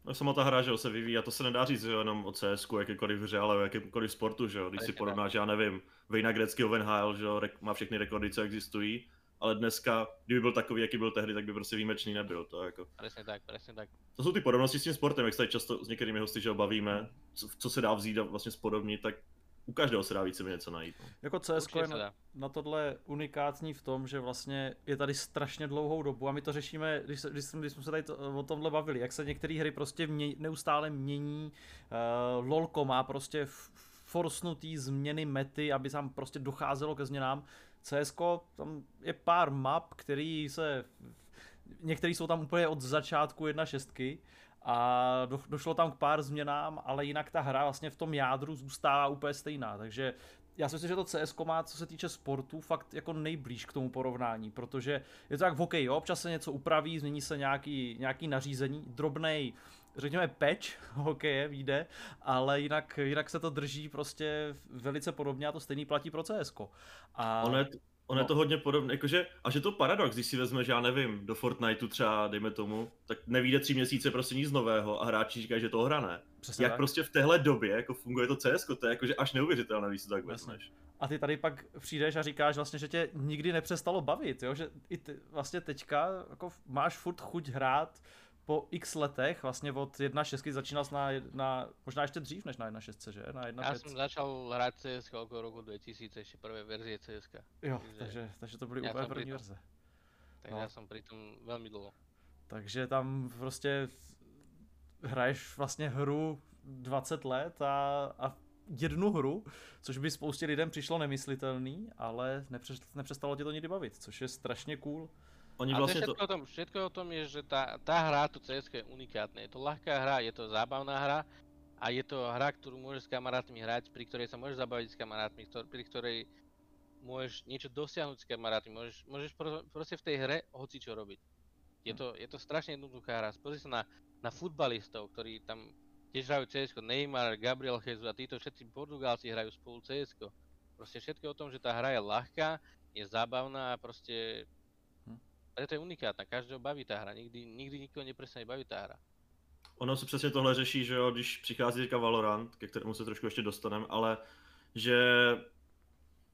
No sama ta hra, že jo, se vyvíjí a to se nedá říct, že jo, jenom o CS, jakékoliv hře, ale o jakémkoliv sportu, že jo. Když si porovnáš, já nevím, Vejna Greckého Venheil, že jo, má všechny rekordy, co existují, ale dneska, kdyby byl takový, jaký byl tehdy, tak by prostě výjimečný nebyl. To jako... Presne tak, presne tak. To jsou ty podobnosti s tím sportem, jak se tady často s některými hosty, že bavíme, co, co se dá vzít a vlastně spodobnit, tak u každého se dá více něco najít. No. Jako CS je na, na tohle unikátní v tom, že vlastně je tady strašně dlouhou dobu a my to řešíme, když, se, když, když jsme se tady to, o tomhle bavili, jak se některé hry prostě mě, neustále mění. Uh, LOLko má prostě forsnutý změny mety, aby tam prostě docházelo ke změnám. CS, tam je pár map, který se, některý jsou tam úplně od začátku jedna šestky a do, došlo tam k pár změnám, ale jinak ta hra vlastně v tom jádru zůstává úplně stejná, takže já si myslím, že to CS má, co se týče sportu, fakt jako nejblíž k tomu porovnání, protože je to jak v hokeji, jo? občas se něco upraví, změní se nějaký, nějaký nařízení, drobnej, řekněme patch hokeje vyjde, ale jinak, jinak se to drží prostě velice podobně a to stejný platí pro CS. A... Ono je, ono no. je to hodně podobné, jakože, a že to paradox, když si vezmeš, já nevím, do Fortniteu třeba, dejme tomu, tak nevíde tři měsíce prostě nic nového a hráči říkají, že to hrané. Přesně Jak tak. prostě v téhle době jako funguje to CS, to je jakože až neuvěřitelné, když si to tak vezmeš. A ty tady pak přijdeš a říkáš vlastně, že tě nikdy nepřestalo bavit, jo? že i ty, vlastně teďka jako máš furt chuť hrát po x letech, vlastně od 1.6 začínal na, na, možná ještě dřív než na 1.6, že? Na 1.5. Já jsem začal hrát CS okolo roku 2000, ještě prvé verzie CS. Jo, takže, takže, takže to byly úplně první verze. Takže no. já jsem pri tom velmi dlouho. Takže tam prostě hraješ vlastně hru 20 let a, a jednu hru, což by spoustě lidem přišlo nemyslitelný, ale nepřestalo tě to nikdy bavit, což je strašně cool. Oni vlastne všetko, to... o tom, všetko o tom je, že tá, tá hra, to CS je unikátne. Je to ľahká hra, je to zábavná hra a je to hra, ktorú môžeš s kamarátmi hrať, pri ktorej sa môžeš zabaviť s kamarátmi, ktor- pri ktorej môžeš niečo dosiahnuť s kamarátmi, môžeš, môžeš pro, proste v tej hre hoci čo robiť. Je to, je to strašne jednoduchá hra. Pozri sa na, na futbalistov, ktorí tam tiež hrajú CS, Neymar, Gabriel Jesus a títo všetci Portugálci hrajú spolu CS. Proste všetko o tom, že tá hra je ľahká, je zábavná a proste preto je unikátna, každého baví ta hra, nikdy, nikdy nikoho neprestane baví ta hra. Ono se přesně tohle řeší, že jo, když přichází teďka Valorant, ke kterému se trošku ještě dostaneme, ale že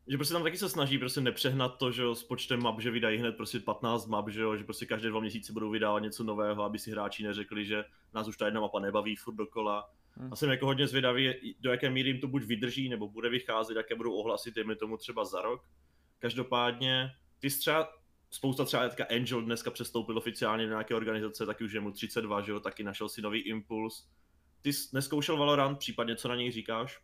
že prostě tam taky se snaží prostě nepřehnat to, že jo, s počtem map, že vydají hned prostě 15 map, že jo, že prostě každé dva měsíce budou vydávat něco nového, aby si hráči neřekli, že nás už ta jedna mapa nebaví furt dokola. Hmm. A jsem jako hodně zvědavý, do jaké míry jim to buď vydrží, nebo bude vycházet, jaké budou ohlasy, dejme tomu třeba za rok. Každopádně, ty třeba spousta třeba teďka Angel dneska přestoupil oficiálně do nějaké organizace, taky už je mu 32, že jo, taky našel si nový impuls. Ty jsi neskoušel Valorant, případně co na něj říkáš?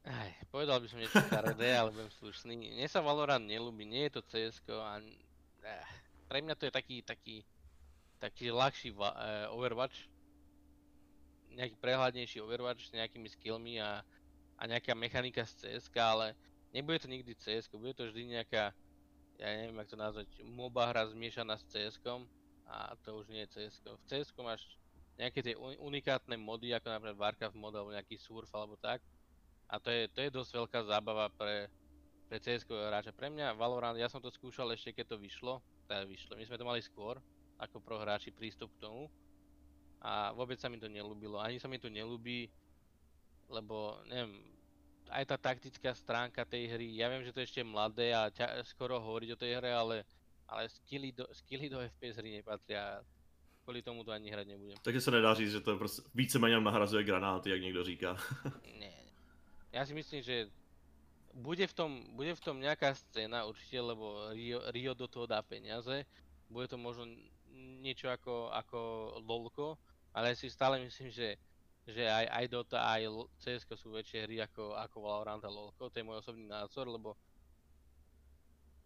Aj, povedal by som niečo škaredé, ale budem slušný. Mne sa Valorant nelúbi, nie je to CS a eh, pre mňa to je taký, taký, taký ľahší uh, Overwatch. Nejaký prehľadnejší Overwatch s nejakými skillmi a, a nejaká mechanika z CS, ale nebude to nikdy CS, bude to vždy nejaká ja neviem, jak to nazvať, MOBA hra zmiešaná s cs a to už nie je cs V cs máš nejaké tie unikátne mody, ako napríklad Warcraft mod alebo nejaký surf alebo tak. A to je, to je dosť veľká zábava pre, pre cs hráča. Pre mňa Valorant, ja som to skúšal ešte keď to vyšlo, teda vyšlo, my sme to mali skôr, ako pro hráči prístup k tomu. A vôbec sa mi to nelúbilo, ani sa mi to nelúbi, lebo neviem, aj tá taktická stránka tej hry, ja viem, že to je ešte mladé a ťa, skoro hovoriť o tej hre, ale, ale skilly, do, skilly do FPS hry nepatria. Kvôli tomu to ani hrať nebudem. Takže sa nedá říct, že to prostě víceméně nahrazuje granáty, jak někdo říká. nie, ja si myslím, že bude v tom, bude v tom nejaká scéna určite, lebo Rio, Rio do toho dá peniaze. Bude to možno niečo ako, ako LOLko, ale ja si stále myslím, že že aj, aj Dota, aj CS sú väčšie hry ako, ako Valorant a LoLko, to je môj osobný názor, lebo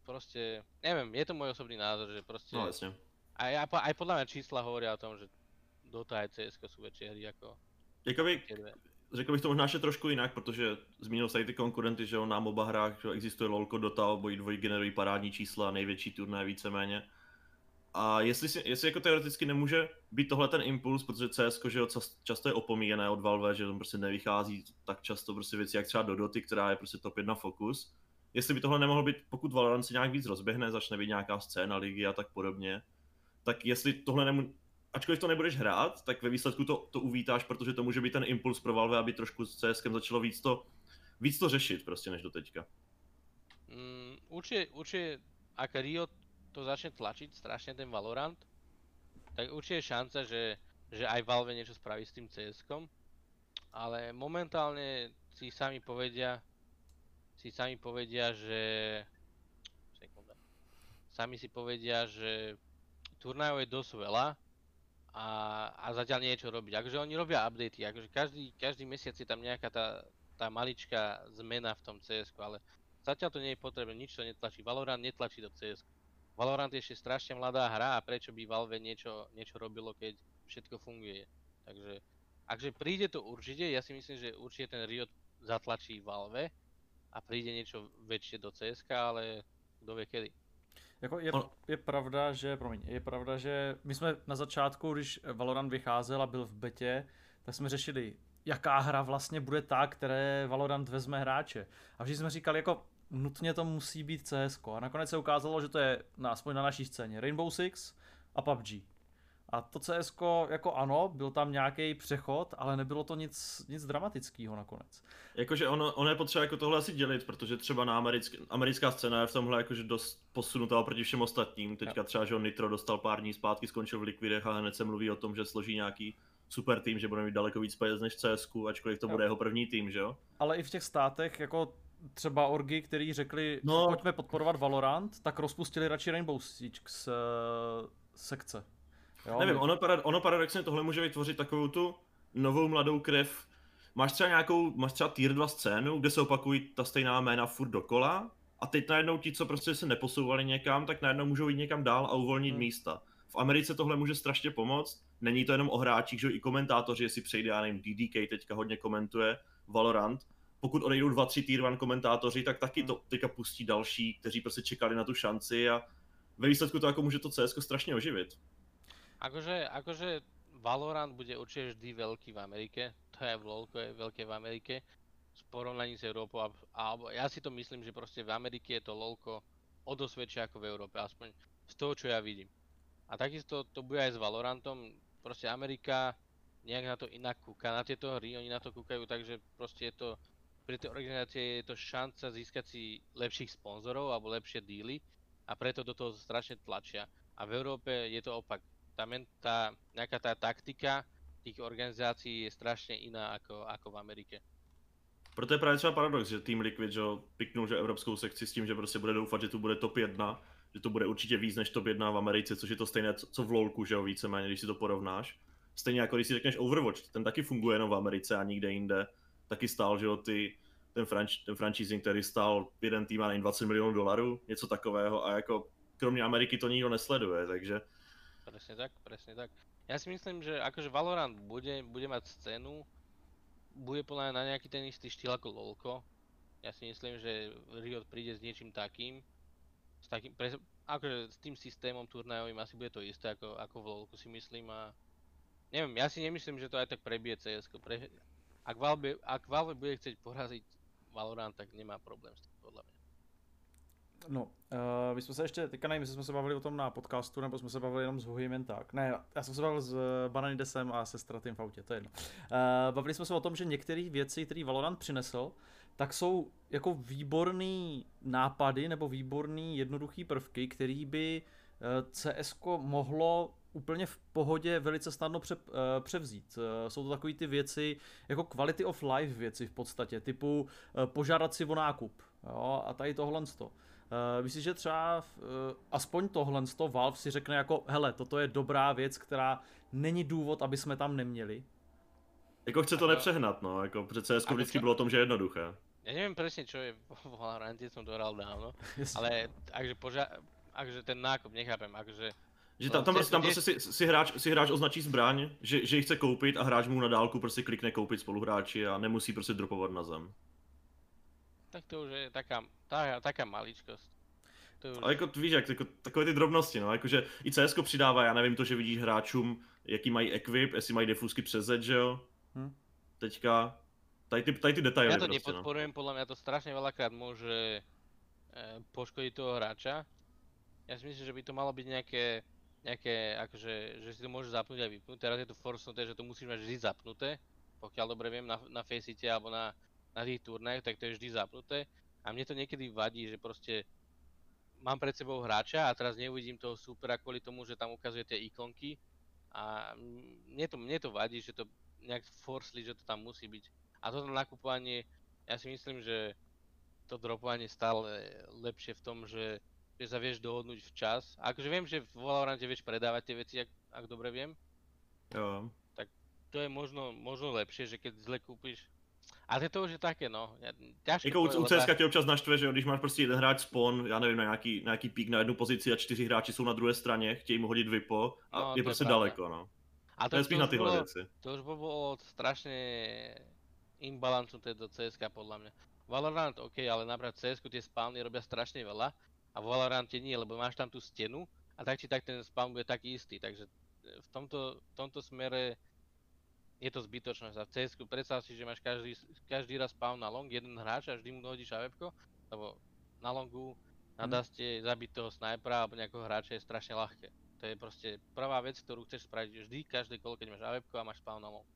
proste, neviem, je to môj osobný názor, že proste... No jasne. Aj, aj, aj podľa mňa čísla hovoria o tom, že Dota a CS sú väčšie hry ako... Jakoby, řekl bych to možná ještě trošku jinak, protože zmínil se i ty konkurenty, že na MOBA hrách že existuje LoLko, Dota, obojí generují parádní čísla, největší turné víceméně. A jestli, si, jestli jako teoreticky nemůže být tohle ten impuls, protože CS že jo, často je opomíjené od Valve, že tam prostě nevychází tak často prostě věci, jak třeba do Doty, která je prostě top 1 fokus. Jestli by tohle nemohlo být, pokud Valorant se nějak víc rozběhne, začne být nějaká scéna ligy a tak podobně, tak jestli tohle nemůže, ačkoliv to nebudeš hrát, tak ve výsledku to, to uvítáš, protože to může být ten impuls pro Valve, aby trošku s CSkem začalo víc to, víc to řešit prostě než do teďka. Mm, určitě, určitě, ak Riot to začne tlačiť strašne ten Valorant, tak určite je šanca, že, že aj Valve niečo spraví s tým cs ale momentálne si sami povedia, si sami povedia, že sekunda, sami si povedia, že turnajov je dosť veľa a, a zatiaľ niečo robiť. Akože oni robia updaty, akože každý, každý mesiac je tam nejaká tá, tá maličká zmena v tom cs ale zatiaľ to nie je potrebné, nič to netlačí. Valorant netlačí do cs Valorant je ešte strašne mladá hra a prečo by Valve niečo, niečo robilo, keď všetko funguje. Takže, akže príde to určite, ja si myslím, že určite ten Riot zatlačí Valve a príde niečo väčšie do CSK, ale kto vie kedy. Jako je, je pravda, že, promiň, je pravda, že my jsme na začátku, když Valorant vycházel a byl v betě, tak jsme řešili, jaká hra vlastně bude ta, které Valorant vezme hráče. A vždy jsme říkali, jako nutně to musí být CS. A nakonec se ukázalo, že to je na, aspoň na naší scéně Rainbow Six a PUBG. A to CS, jako ano, byl tam nějaký přechod, ale nebylo to nic, nic dramatického nakonec. Jakože ono, ono je potřeba jako tohle asi dělit, protože třeba na americk, americká scéna je v tomhle jakože dost posunutá oproti všem ostatním. Teďka třeba, že on Nitro dostal pár dní zpátky, skončil v Liquidech a hned se mluví o tom, že složí nějaký super tým, že bude mít daleko víc peněz než CSku, ačkoliv to Jo. bude jeho první tým, že jo? Ale i v těch státech, jako třeba orgy, který řekli, No. pojďme podporovat Valorant, tak rozpustili radši Rainbow Six uh, sekce. Jo, Nevím, ono, parad, ono paradoxně tohle může vytvořit takovou tu novou mladou krev. Máš třeba nějakou, máš třeba tier 2 scénu, kde se opakují ta stejná jména furt dokola a teď najednou ti, co prostě se neposouvali někam, tak najednou můžou jít někam dál a uvolnit Hmm. místa. V Americe tohle může strašně pomoct. Není to jenom o hráčích, že i komentátoři, jestli přejde, já nevím, DDK teďka hodně komentuje Valorant. Pokud odejdou dva, tři tier 1 komentátoři, tak taky to teďka pustí další, kteří prostě čekali na tu šanci a ve výsledku to jako může to CS strašně oživit. Akože, akože Valorant bude určite vždy veľký v Amerike, to je v LoLko je veľké v Amerike, v porovnaní s Európou, a- ja si to myslím, že proste v Amerike je to LoLko o dosť väčšie ako v Európe, aspoň z toho, čo ja vidím. A takisto to bude aj s Valorantom, proste Amerika nejak na to inak kúka, na tieto hry oni na to kúkajú, takže proste je to, pre tie organizácie je to šanca získať si lepších sponzorov alebo lepšie díly a preto do toho strašne tlačia. A v Európe je to opak tá, men, tá, nejaká tá taktika tých organizácií je strašne iná ako, ako v Amerike. Proto je právě třeba paradox, že Team Liquid že piknul že evropskou sekci s tím, že prostě bude doufat, že tu bude top 1, že to bude určitě víc než top 1 v Americe, což je to stejné co v LoLku, že jo, víceméně, když si to porovnáš. Stejně jako když si řekneš Overwatch, ten taky funguje jenom v Americe a nikde jinde. Taky stál, že jo, ty, ten, franč, ten franchising, který stál jeden tým, a nevím, 20 milionů dolarů, něco takového a jako kromě Ameriky to nikdo nesleduje, takže Presne tak, presne tak. Ja si myslím, že akože Valorant bude, bude mať scénu, bude podľa na nejaký ten istý štýl ako LoLko. Ja si myslím, že Riot príde s niečím takým, s takým, pre, akože s tým systémom turnajovým asi bude to isté ako, ako v LoLku si myslím a neviem, ja si nemyslím, že to aj tak prebije CS. Pre, ak, Valve, ak Valve bude chcieť poraziť Valorant, tak nemá problém s tým podľa mňa. No, uh, my jsme se ještě, teďka nevím, jestli jsme se bavili o tom na podcastu, nebo jsme se bavili jenom s Huhim jen tak. Ne, já jsem se bavil s eh, Bananidesem a se Stratým v autě, to je jedno. Uh, bavili jsme se o tom, že některé věci, které Valorant přinesl, tak jsou jako výborný nápady nebo výborný jednoduchý prvky, který by uh, CS mohlo úplně v pohodě velice snadno pře, uh, převzít. Uh, jsou to takové ty věci, jako quality of life věci v podstatě, typu uh, požádat si o nákup. Jo, a tady tohle to. Uh, myslím, že třeba uh, aspoň tohle to Valve si řekne jako, hele, toto je dobrá věc, která není důvod, aby jsme tam neměli. jako chce to nepřehnat, no, jako před CS Ako vždycky bylo o tom, že je jednoduché. Ja neviem presne, čo je v Valorante, som to hral dávno, ale akže, poža- akže ten nákup nechápem, akže Že No, tam, tam, prostě, tam prostě si, si, hráč, si hráč označí zbraň, že, že ji chce koupit a hráč mu na dálku prostě klikne koupit spoluhráči a nemusí prostě dropovat na zem. tak to už je taká, taká, taká maličkosť. To už, Ale jako víš, jak, jako, takové ty drobnosti, no, jakože i CS přidává, já nevím to, že vidíš hráčům, jaký mají equip, jestli mají defusky přes Z, že jo? Hm. Teďka, tady ty, tady ty detaily ja to prostě, no. nepodporujem, podľa mňa to strašne veľakrát môže e, poškodiť toho hráča. Ja si myslím, že by to malo byť nejaké, nejaké akože, že si to môže zapnúť a vypnúť. Teraz je to forsnuté, že to musíš mať vždy zapnuté, pokiaľ dobre viem, na, na Faceit alebo na, na tých turnajoch, tak to je vždy zapnuté. A mne to niekedy vadí, že proste mám pred sebou hráča a teraz neuvidím toho supera kvôli tomu, že tam ukazuje tie ikonky. A mne to, mne to vadí, že to nejak forsli, že to tam musí byť. A toto nakupovanie, ja si myslím, že to dropovanie stále lepšie v tom, že, že sa vieš dohodnúť včas. A akože viem, že v Valorante vieš predávať tie veci, ak, ak dobre viem. Jo. To je možno, možno lepšie, že keď zle kúpiš. A to, to už je také, no. Ja, ťažko Jako u, u CSK tě občas naštve, že když máš prostě jeden hráč spawn, já nevím, na nějaký, na nějaký pík na jednu pozici a čtyři hráči jsou na druhé straně, chtějí mu hodit vipo a No, to je prostě pravda. daleko, no. A To je spíš na tyhle bolo- věci. To už by bolo strašne imbalancnuté do CSK podľa mňa. Valorant OK, ale napríklad CSK tie spawny robia strašne veľa a v Valorante nie, lebo máš tam tú stenu a tak či tak ten spawn bude taký istý, takže e, v tomto, v tomto smere je to zbytočné. A v CSK predstav si, že máš každý, každý raz spawn na long, jeden hráč a vždy mu hodíš AWP, lebo na longu na Mhm. daste zabiť toho snajpera alebo nejakého hráča je strašne ľahké. To je proste prvá vec, ktorú chceš spraviť vždy, každé kolo, keď máš AWP a máš spawn na long.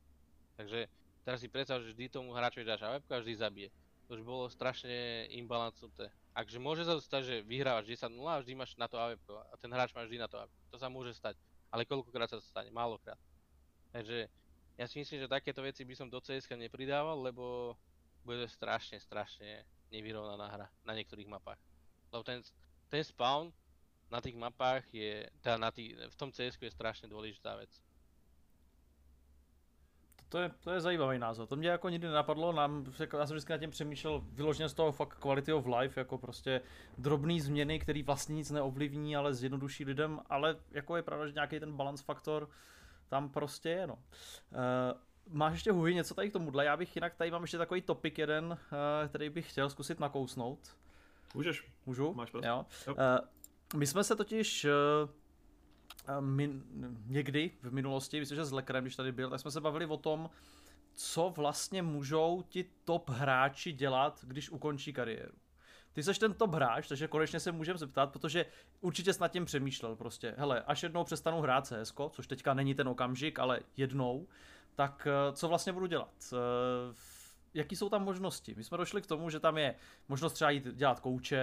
Takže teraz si predstav, že vždy tomu hráčovi dáš AWP a vždy zabije. To už bolo strašne imbalancnuté. Akže môže sa stať, že vyhrávaš 10-0 a vždy máš na to AWP a ten hráč má vždy na to AWP. To sa môže stať, ale koľkokrát sa to stane? Málokrát. Takže ja si myslím, že takéto veci by som do CSK nepridával, lebo bude to strašne, strašne nevyrovnaná hra na niektorých mapách. Lebo ten, ten spawn na tých mapách je, teda na tých, v tom CS je strašne dôležitá vec. To je, to je zajímavý názor. To mě jako nikdy nenapadlo, nám, já jsem vždycky nad tím přemýšlel vyloženě z toho fakt quality of life, jako prostě drobné změny, které vlastně nic neovlivní, ale zjednoduší lidem, ale jako je pravda, že nějaký ten balance faktor tam prostě je, no. Uh, máš ještě Huhy něco tady k tomuhle? Já bych jinak tady mám ještě takový topik jeden, uh, který bych chtěl zkusit nakousnout. Můžeš, Můžu? máš prostě. Jo. Jo. Uh, my jsme se totiž min, někdy v minulosti, myslím, že s Lekrem, když tady byl, tak jsme se bavili o tom, co vlastně můžou ti top hráči dělat, když ukončí kariéru. Ty seš ten top hráč, takže konečně se můžeme zeptat, protože určitě jsi nad tím přemýšlel prostě. Hele, až jednou přestanu hrát CS, což teďka není ten okamžik, ale jednou, tak eh, co vlastně budu dělat? Eh, Jaký jsou tam možnosti? My jsme došli k tomu, že tam je možnost třeba jít dělat kouče,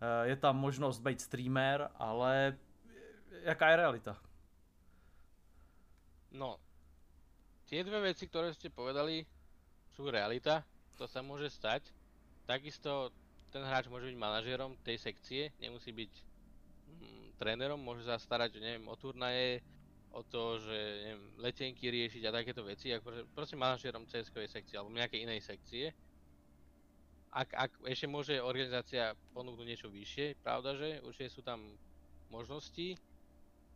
eh, je tam možnost být streamer, ale jaká je realita? No, tie dve veci, ktoré ste povedali, sú realita, to sa môže stať. Takisto ten hráč môže byť manažérom tej sekcie, nemusí byť mm, trénerom, môže sa starať, neviem, o turnaje, o to, že neviem, letenky riešiť a takéto veci, ako proste- manažérom CS-kovej sekcie alebo nejakej inej sekcie. Ak, ak ešte môže organizácia ponúknuť niečo vyššie, pravda, že určite sú tam možnosti.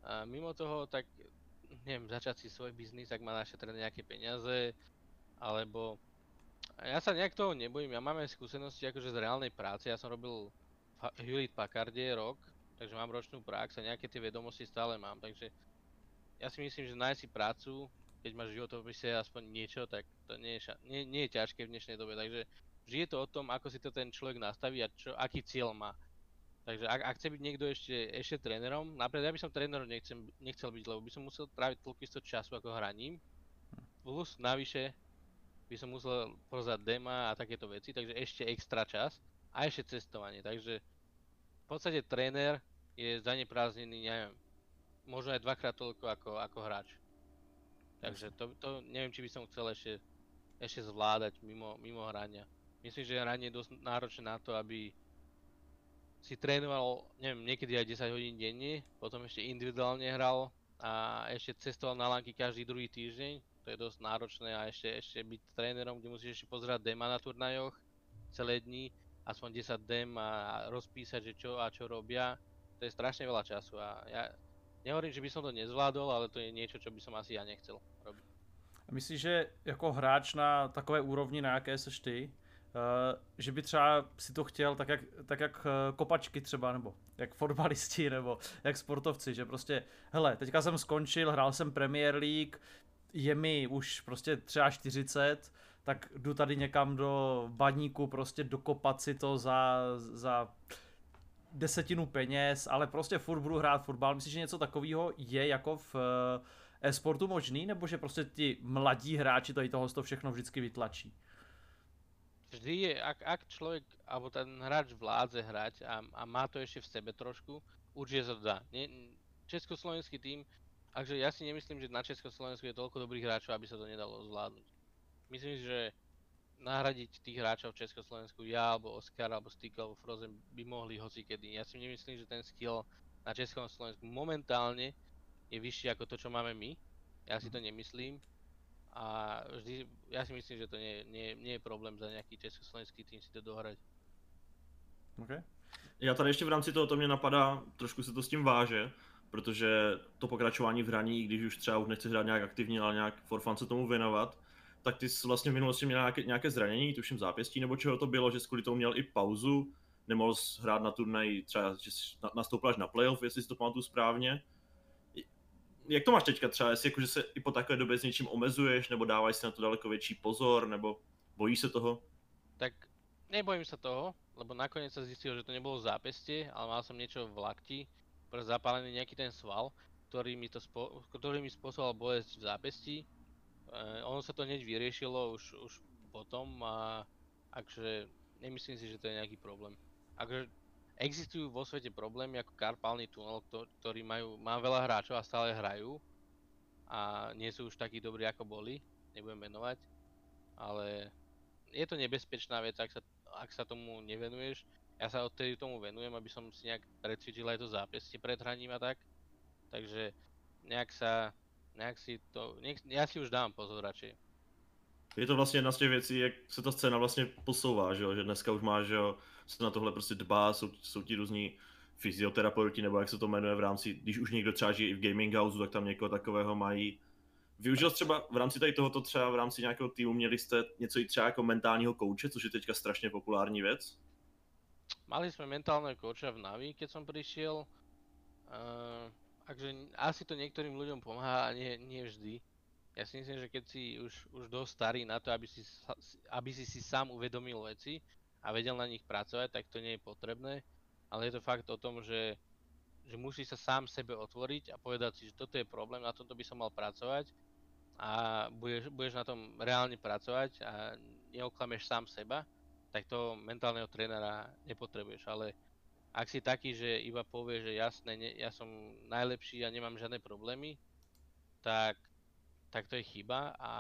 A mimo toho, tak neviem, začať si svoj biznis, ak má našetrené nejaké peniaze, alebo ja sa nejak toho nebojím, ja mám aj skúsenosti akože z reálnej práce, ja som robil Hewlett Packarde rok, takže mám ročnú prax a nejaké tie vedomosti stále mám, takže ja si myslím, že nájsť si prácu, keď máš v životopise aspoň niečo, tak to nie je, nie, nie je ťažké v dnešnej dobe, takže vždy je to o tom, ako si to ten človek nastaví a čo, aký cieľ má. Takže ak, ak chce byť niekto ešte, ešte trénerom, napríklad ja by som trénerom nechcem, nechcel byť, lebo by som musel tráviť toľko isto času ako hraním. Plus navyše by som musel pozerať dema a takéto veci, takže ešte extra čas a ešte cestovanie. Takže v podstate tréner je zaneprázdnený, neviem, možno aj dvakrát toľko ako, ako hráč. Takže to, to neviem, či by som chcel ešte, ešte zvládať mimo, mimo hrania. Myslím, že hranie je dosť náročné na to, aby si trénoval, neviem, niekedy aj 10 hodín denne, potom ešte individuálne hral a ešte cestoval na lanky každý druhý týždeň, to je dosť náročné a ešte, ešte byť trénerom, kde musíš ešte pozerať dema na turnajoch celé dni, aspoň 10 dem a rozpísať, že čo a čo robia, to je strašne veľa času a ja nehovorím, že by som to nezvládol, ale to je niečo, čo by som asi ja nechcel robiť. Myslíš, že jako hráč na takové úrovni, na jaké seš ty, že by třeba si to chtěl tak jak, tak jak uh, kopačky třeba, nebo jak fotbalisti, nebo jak sportovci, že prostě, hele, teďka jsem skončil, hrál jsem Premier League, je mi už prostě třeba 40, tak jdu tady někam do baníku prostě dokopat si to za, za desetinu peněz, ale prostě furt budu hrát fotbal. Myslíš, že něco takového je jako v uh, e-sportu možný, nebo že prostě ti mladí hráči tady toho to všechno vždycky vytlačí? Vždy je, ak, ak človek, alebo ten hráč vládze hrať a, a má to ešte v sebe trošku, určite sa to dá. Nie, československý tým, takže ja si nemyslím, že na Československu je toľko dobrých hráčov, aby sa to nedalo zvládnuť. Myslím si, že nahradiť tých hráčov v Československu, ja, alebo Oscar, alebo Stick, alebo Frozen by mohli hocikedy. Ja si nemyslím, že ten skill na Českom Slovensku momentálne je vyšší ako to, čo máme my. Ja si to nemyslím. A vždy, ja si myslím, že to nie, nie, nie je problém za nejaký československý tým si to dohrať. Okay. Já tady ještě v rámci toho, to mě napadá, trošku se to s tím váže, protože to pokračování v hraní, když už třeba už nechceš hrát nějak aktivně, ale nějak for fun se tomu věnovat, tak ty jsi vlastně v minulosti měl nějaké, nějaké zranění, tuším zápěstí, nebo čeho to bylo, že jsi kvůli tomu měl i pauzu, nemohl hrát na turnaj, třeba že nastoupil až na playoff, jestli si to pamatuju správně. Jak to máš teďka třeba, jestli jako, že se i po takové době s něčím omezuješ, nebo dávaš si na to daleko větší pozor, nebo bojíš se toho? Tak nebojím sa toho, lebo nakoniec sa zistilo, že to nebolo zápestie, ale mal som niečo v lakti, proste zapálený nejaký ten sval, ktorý mi, to spo- ktorý mi spôsoboval bolesť v zápestí. E, ono sa to hneď vyriešilo už, už potom a akže nemyslím si, že to je nejaký problém. Akože existujú vo svete problémy ako karpálny tunel, kto- ktorý majú, má veľa hráčov a stále hrajú a nie sú už takí dobrí ako boli, nebudem menovať, ale je to nebezpečná vec, ak sa, ak sa tomu nevenuješ. Ja sa odtedy tomu venujem, aby som si nejak precvičil aj to zápestie pred hraním a tak. Takže nejak sa, nejak si to, nech, ja si už dám pozor radšej. Je to vlastně jedna z těch věcí, jak se ta scéna vlastně posouvá, že, jo? že dneska už má, že jo, se na tohle prostě dbá, jsou, jsou ti různí fyzioterapeuti, nebo jak se to jmenuje v rámci, když už někdo třeba žije i v gaming houseu, tak tam někoho takového mají. Využil třeba v rámci tady tohoto třeba v rámci nějakého týmu, měli jste něco i třeba jako mentálního kouče, což je teďka strašně populární věc? Mali sme mentálneho kouča v Navi, keď som prišiel. Uh, takže n- asi to niektorým ľuďom pomáha a nie, nie vždy. Ja si myslím, že keď si už, už dosť starý na to, aby si- aby si si sám uvedomil veci a vedel na nich pracovať, tak to nie je potrebné. Ale je to fakt o tom, že, že musíš sa sám sebe otvoriť a povedať si, že toto je problém, na tomto by som mal pracovať a budeš, budeš na tom reálne pracovať a neoklameš sám seba tak toho mentálneho trénera nepotrebuješ, ale ak si taký, že iba povie, že jasné, ne, ja som najlepší a nemám žiadne problémy, tak, tak to je chyba a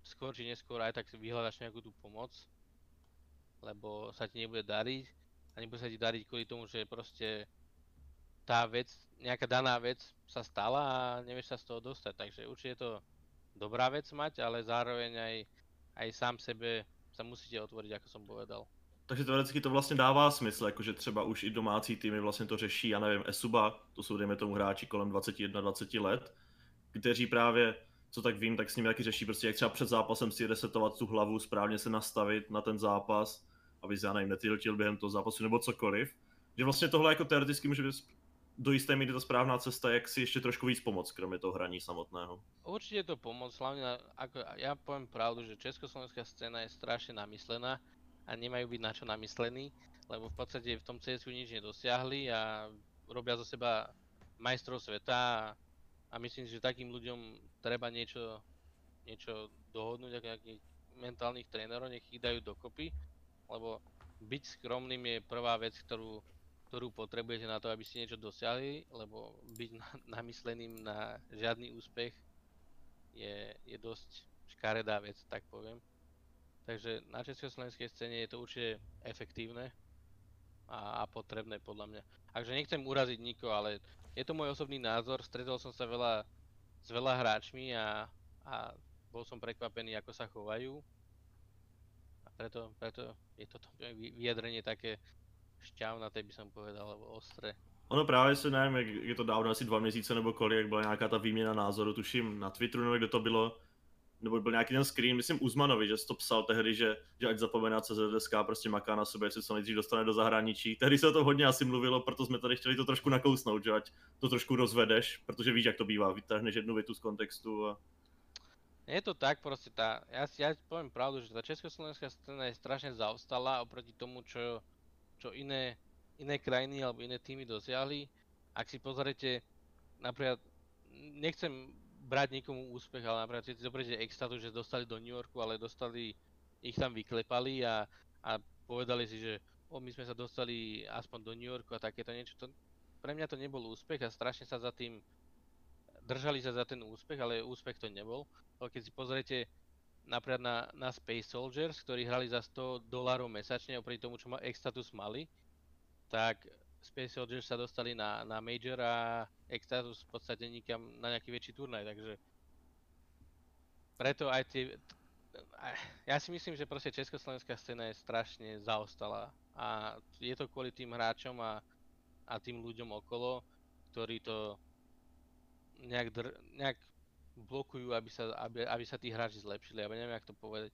skôr či neskôr aj tak vyhľadaš nejakú tú pomoc, lebo sa ti nebude dariť a nebude sa ti dariť kvôli tomu, že proste tá vec, nejaká daná vec sa stala a nevieš sa z toho dostať, takže určite je to dobrá vec mať, ale zároveň aj, aj sám sebe sa musíte otvoriť, ako som povedal. Takže teoreticky to vlastně dává smysl, jakože třeba už i domácí týmy vlastně to řeší, já nevím, Esuba, to jsou dejme tomu hráči kolem 21-20 let, kteří právě, co tak vím, tak s nimi taky řeší prostě, jak třeba před zápasem si resetovat tu hlavu, správně se nastavit na ten zápas, aby se, já nevím, netyltil během toho zápasu nebo cokoliv. Že vlastně tohle jako teoreticky může být do jisté míry ta správná cesta, jak si ještě trošku víc pomoct, kromě toho hraní samotného. Určite je to pomoc, hlavne na, ako, ja poviem pravdu, že československá scéna je strašne namyslená a nemajú byť na čo namyslení, lebo v podstate v tom CSU nič nedosiahli a robia zo seba majstrov sveta a, myslím že takým ľuďom treba niečo, niečo dohodnúť, ako nejakých mentálnych trénerov, nech ich dajú dokopy, lebo byť skromným je prvá vec, ktorú, ktorú potrebujete na to, aby ste niečo dosiahli, lebo byť na, namysleným na žiadny úspech je, je dosť škaredá vec, tak poviem. Takže na československej scéne je to určite efektívne a, a potrebné podľa mňa. Takže nechcem uraziť nikoho, ale je to môj osobný názor, stretol som sa veľa, s veľa hráčmi a, a bol som prekvapený, ako sa chovajú. Preto, preto je vy- vyjadrenie také šťavnaté, by som povedal, alebo ostré. Ono právě se nevím, jak je to dávno, asi dva měsíce nebo kolik, jak byla nějaká ta výměna názoru, tuším na Twitteru, nebo kde to bylo, nebo byl nějaký ten screen, myslím Uzmanovi, že to psal tehdy, že, že ať zapomene CZSK, prostě maká na sobě, jestli se nejdřív dostane do zahraničí. Tehdy se o to hodně asi mluvilo, proto jsme tady chtěli to trošku nakousnout, že ať to trošku rozvedeš, protože víš, jak to bývá, vytáhneš jednu větu z kontextu a Je to tak, proste tá, ja, ja poviem pravdu, že tá československá scéna je strašne zaostalá oproti tomu, čo, čo iné, iné krajiny alebo iné týmy dosiahli. Ak si pozrete, napríklad, nechcem brať nikomu úspech, ale napríklad si zoberiete Extatu, že dostali do New Yorku, ale dostali, ich tam vyklepali a, a povedali si, že o, my sme sa dostali aspoň do New Yorku a takéto niečo. To, pre mňa to nebol úspech a strašne sa za tým držali sa za ten úspech, ale úspech to nebol. Ale keď si pozriete napríklad na, na Space Soldiers, ktorí hrali za 100 dolárov mesačne oproti tomu, čo má Extatus mali, tak Space Soldiers sa dostali na, na Major a Extatus v podstate nikam na nejaký väčší turnaj, takže preto aj tie... Ja si myslím, že proste československá scéna je strašne zaostalá a je to kvôli tým hráčom a, a tým ľuďom okolo, ktorí to nejak, dr, nejak blokujú, aby sa, aby, aby sa tí hráči zlepšili, alebo neviem, jak to povedať.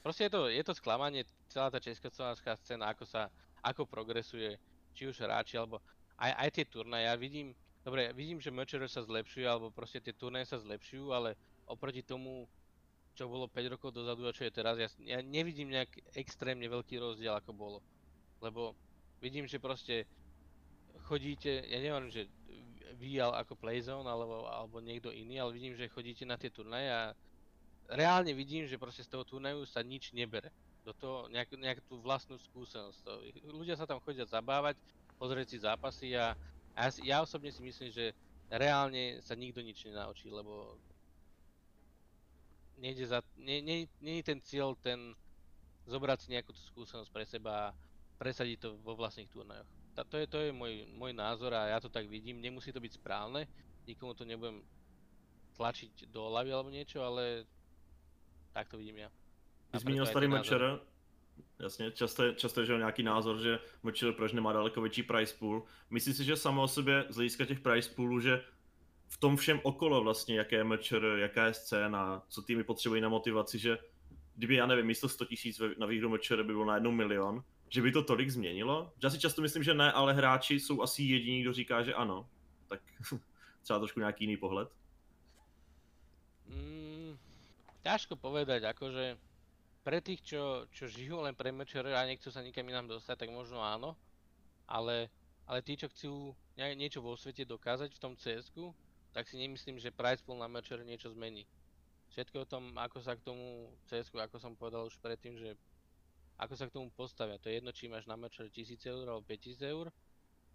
Proste je to, je to sklamanie, celá tá československá scéna, ako sa, ako progresuje, či už hráči, alebo aj, aj tie turnaje, ja vidím, dobre, vidím, že MČR sa zlepšuje, alebo proste tie turnaje sa zlepšujú, ale oproti tomu, čo bolo 5 rokov dozadu a čo je teraz, ja, ja nevidím nejak extrémne veľký rozdiel, ako bolo. Lebo vidím, že proste chodíte, ja neviem, že vy ako Playzone alebo, alebo niekto iný, ale vidím, že chodíte na tie turnaje a reálne vidím, že proste z toho turnaju sa nič nebere. Do toho nejak, nejak tú vlastnú skúsenosť. To, ľudia sa tam chodia zabávať, pozrieť si zápasy a, a ja, ja osobne si myslím, že reálne sa nikto nič nenaučí, lebo nejde za, nie, nie, nie je ten cieľ ten zobrať si nejakú tú skúsenosť pre seba a presadiť to vo vlastných turnajoch. Ta, to je, to je môj, môj názor a ja to tak vidím, nemusí to byť správne, nikomu to nebudem tlačiť do hlavy alebo niečo, ale tak to vidím ja. Ty zmínil názor. Mečer, jasně, často, je- často je že nějaký názor, že Mečer proč nemá daleko větší price pool. Myslím si, že samo o sobě z hlediska těch price poolů, že v tom všem okolo vlastně, jaké je Mečer, jaká je scéna, co týmy potřebují na motivaci, že kdyby, já nevím, místo 100 tisíc na výhru Mečer by bylo najednou milion, že by to tolik změnilo? Já si často myslím, že ne, ale hráči jsou asi jediní, kdo říká, že ano. Tak třeba trošku nějaký jiný pohled. Mm, ťažko povedať, akože pre tých, čo, čo žijú len pre MČR a nechcú sa nikam inám dostať, tak možno áno, ale, ale tí, čo chcú niečo vo svete dokázať v tom cs tak si nemyslím, že price pool na MČR niečo zmení. Všetko o tom, ako sa k tomu cs ako som povedal už predtým, že ako sa k tomu postavia. To je jedno, či máš na MČR 1000 eur alebo 5000 eur,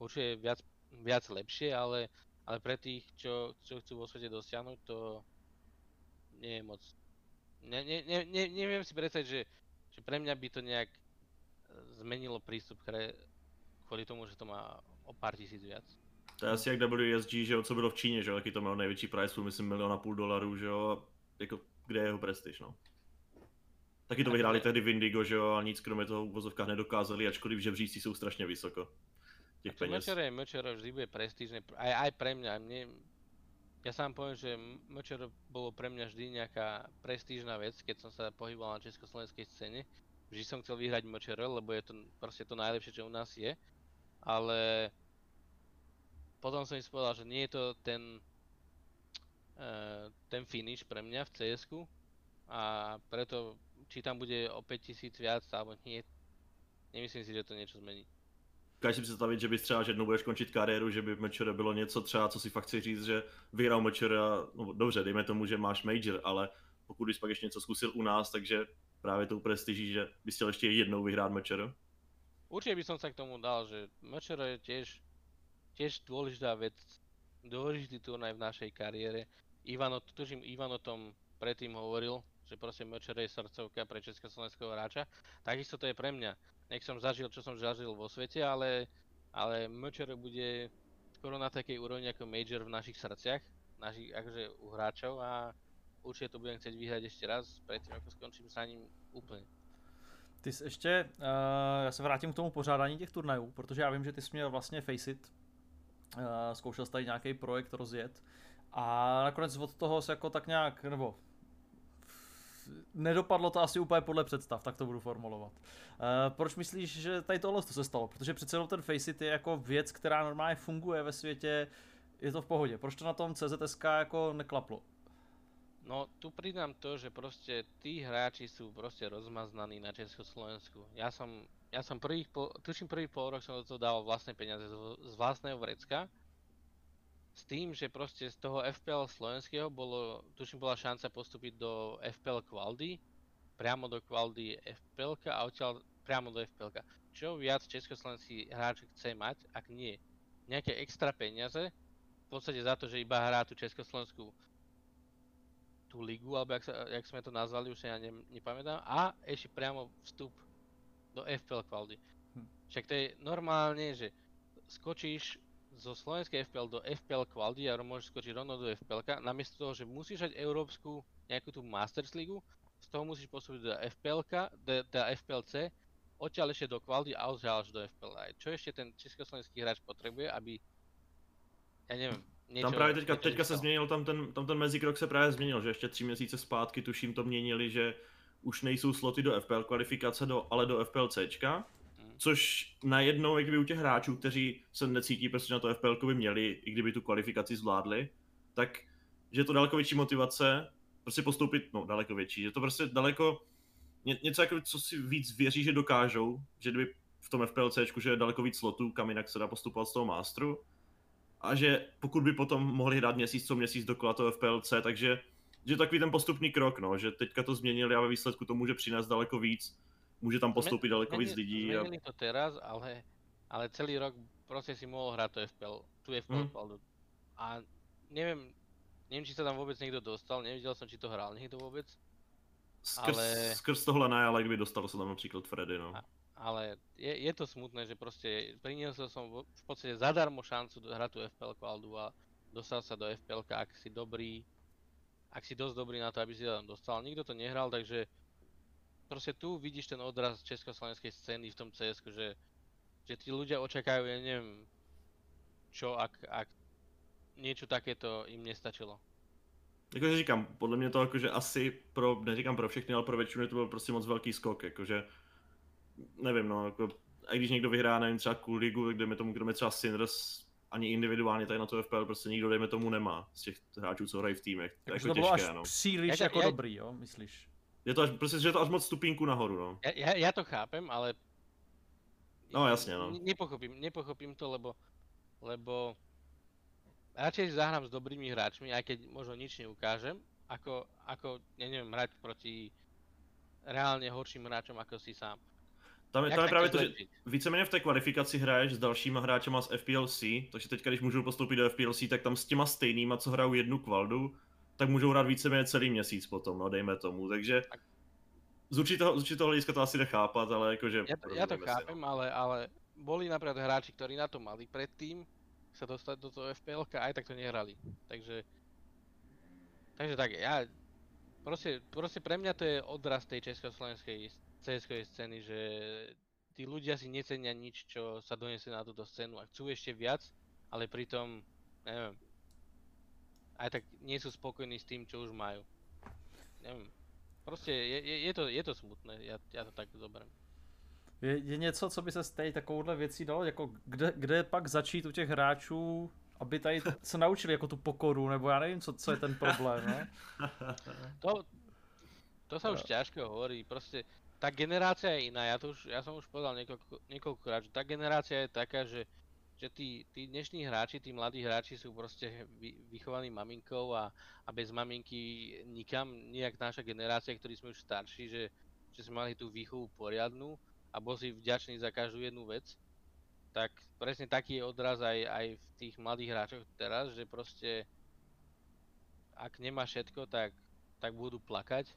určite viac, viac lepšie, ale, ale pre tých, čo, čo chcú vo svete dosiahnuť, to nie je moc. Ne, ne, ne, ne, neviem si predstaviť, že, že pre mňa by to nejak e, zmenilo prístup k hre kvôli tomu, že to má o pár tisíc viac. To je asi jak WSG, že jo, co bylo v Číně, že jo, to mělo největší price pool, myslím milion a půl dolarů, že jo, jako kde je jeho prestiž, no. Taky to vyhráli tehdy v Indigo, že jo, a nic kromě toho v vozovkách nedokázali, ačkoliv žebříci jsou strašně vysoko. Těch peněz. MČR je MČR, vždy bude prestížne, pr- aj, aj pre mňa. Mne, ja sám poviem, že MČR bolo pre mňa vždy nejaká prestížna vec, keď som sa pohyboval na československej scéne. Vždy som chcel vyhrať MČR, lebo je to proste to najlepšie, čo u nás je. Ale potom som si povedal, že nie je to ten, eh, ten finish pre mňa v cs a preto či tam bude o 5000 viac alebo nie, nemyslím si, že to niečo zmení. Dokážeš si představit, že bys třeba, že jednou budeš končit kariéru, že by v Mečere bylo něco třeba, co si fakt chci říct, že vyhrál Mečere a, no dobře, dejme tomu, že máš major, ale pokud bys pak ještě něco zkusil u nás, takže právě tou prestiží, že bys chtěl ještě jednou vyhrát Mečere. Určite by som sa k tomu dal, že MČR je tiež, tiež dôležitá vec, dôležitý turnaj v našej kariére. Ivano, tužím, Ivan o tom predtým hovoril, že proste MČR je srdcovka pre československého hráča. Takisto to je pre mňa. Nech som zažil, čo som zažil vo svete, ale, ale MČR bude skoro na takej úrovni ako Major v našich srdciach, našich, akože u hráčov a určite to budem chcieť vyhrať ešte raz, predtým ako skončím sa ním úplne. Ty jsi ještě, uh, já se vrátím k tomu pořádání těch turnajů, protože já vím, že ty jsi měl vlastně Faceit, uh, zkoušel jsi tady nějaký projekt rozjet a nakonec od toho se jako tak nějak, nebo nedopadlo to asi úplně podle představ, tak to budu formulovat. Uh, proč myslíš, že tady tohle to se stalo? Protože přece jenom ten Faceit je jako věc, která normálně funguje ve světě, je to v pohodě. Proč to na tom CZSK jako neklaplo? No, tu pridám to, že proste tí hráči sú proste rozmaznaní na Československu. Ja som, ja som prvých, pol, tuším prvý pol rok som do toho dal vlastné peniaze z, z vlastného vrecka. S tým, že proste z toho FPL slovenského bolo, tuším bola šanca postúpiť do FPL Qualdy, priamo do Qualdy FPL a odtiaľ priamo do FPL. Čo viac československý hráč chce mať, ak nie nejaké extra peniaze, v podstate za to, že iba hrá tú československú tú ligu, alebo jak, sa, jak sme to nazvali, už ja ne, nepamätám, a ešte priamo vstup do FPL Quality. Hm. Však to je normálne, že skočíš zo slovenskej FPL do FPL Quality a môžeš skočiť rovno do FPL, namiesto toho, že musíš hrať európsku nejakú tú Masters League, z toho musíš postúpiť do FPL, do, do FPLC, odtiaľ ešte do Quality a odtiaľ do FPL. Čo ešte ten československý hráč potrebuje, aby, ja neviem, Niečo, tam právě teďka, teďka se změnil, tam ten, tam ten mezikrok se právě změnil, že ještě tři měsíce zpátky tuším to měnili, že už nejsou sloty do FPL kvalifikace, do, ale do FPLCčka. Což najednou, jak kdyby u těch hráčů, kteří se necítí prostě na to FPL by měli, i kdyby tu kvalifikaci zvládli, tak že je to daleko větší motivace prostě postoupit, no daleko větší, že to prostě daleko, ně, něco jako, co si víc věří, že dokážou, že kdyby v tom FPLCčku, že je daleko víc slotů, kam jinak se dá postupovat z toho Masteru, a že pokud by potom mohli hrát měsíc co měsíc dokola toho FPLC, takže že takový ten postupný krok, no, že teďka to změnili a ve výsledku to může přinést daleko víc, může tam postoupit daleko víc lidí. Změnili a... to teraz, ale, ale celý rok prostě si mohl hrát to FPL, tu FPL hmm. A nevím, nevím, či se tam vůbec někdo dostal, neviděl jsem, či to hrál někdo vůbec. Skrz, ale... skrz tohle ne, ale kdyby dostal se tam například Freddy, no. A, ale je, je to smutné, že proste priniesol som v, v podstate zadarmo šancu hrať tú FPL Aldu a dostal sa do FPL, ak si dobrý, ak si dosť dobrý na to, aby si tam dostal. Nikto to nehral, takže proste tu vidíš ten odraz československej scény v tom cs že, že tí ľudia očakajú, ja neviem, čo ak, ak niečo takéto im nestačilo. Jakože říkám, podle mě to jakože asi pro, neříkám pro všechny, ale pro většinu to byl prostě moc velký skok, jakože nevím, no, jako, a když někdo vyhrá, nevím, třeba cool ligu, kde mi tomu, kdo třeba Sinners ani individuálně tady na to FPL prostě nikdo, dejme tomu, nemá z těch hráčů, co hrají v týmech. To, jako to bylo těžké, až no. příliš jako já, dobrý, jo, myslíš? Je to až, prostě, že je to až moc stupínku nahoru, no. Ja, ja, ja to chápem, ale... No jasně, no. Nepochopím, nepochopím to, lebo, lebo radšej si zahrám s dobrými hráčmi, aj keď možno nič neukážem, ako, ako ja neviem, hrať proti reálne horším hráčom ako si sám. Tam je, tam je právě to, že víceméně v té kvalifikaci hraješ s dalšíma hráčema z FPLC, takže teďka, když můžou postoupit do FPLC, tak tam s těma stejnýma, co hrajou jednu kvaldu, tak můžou hrát víceméně celý měsíc potom, no dejme tomu, takže z určitého, z určitého hlediska to asi nechápat, ale jakože... Ja, to, ja to chápem, no. ale, ale boli napríklad hráči, ktorí na to mali predtým, sa dostať do toho FPL aj tak to nehrali, takže... Takže tak, ja... Proste, proste pre mňa to je odraz tej československej cs scény, že tí ľudia si necenia nič, čo sa donesie na túto scénu a chcú ešte viac, ale pritom, neviem, aj tak nie sú spokojní s tým, čo už majú. Neviem, proste je, je, je, to, je to smutné, ja, ja to tak zoberiem. Je, je něco, co by se z té takovouhle věcí dalo, jako kde, kde pak začít u těch hráčů, aby tady se naučili jako tu pokoru, nebo já nevím, co, co je ten problém, ne? To, to sa už ťažko hovorí, proste tá generácia je iná, ja, to už, ja som už povedal niekoľko, niekoľkokrát, že tá generácia je taká, že, že tí, tí dnešní hráči, tí mladí hráči sú proste vy, vychovaní maminkou a, a bez maminky nikam, nejak naša generácia, ktorí sme už starší, že, že sme mali tú výchovu poriadnu a bol si vďačný za každú jednu vec, tak presne taký je odraz aj, aj v tých mladých hráčoch teraz, že proste ak nemá všetko, tak, tak budú plakať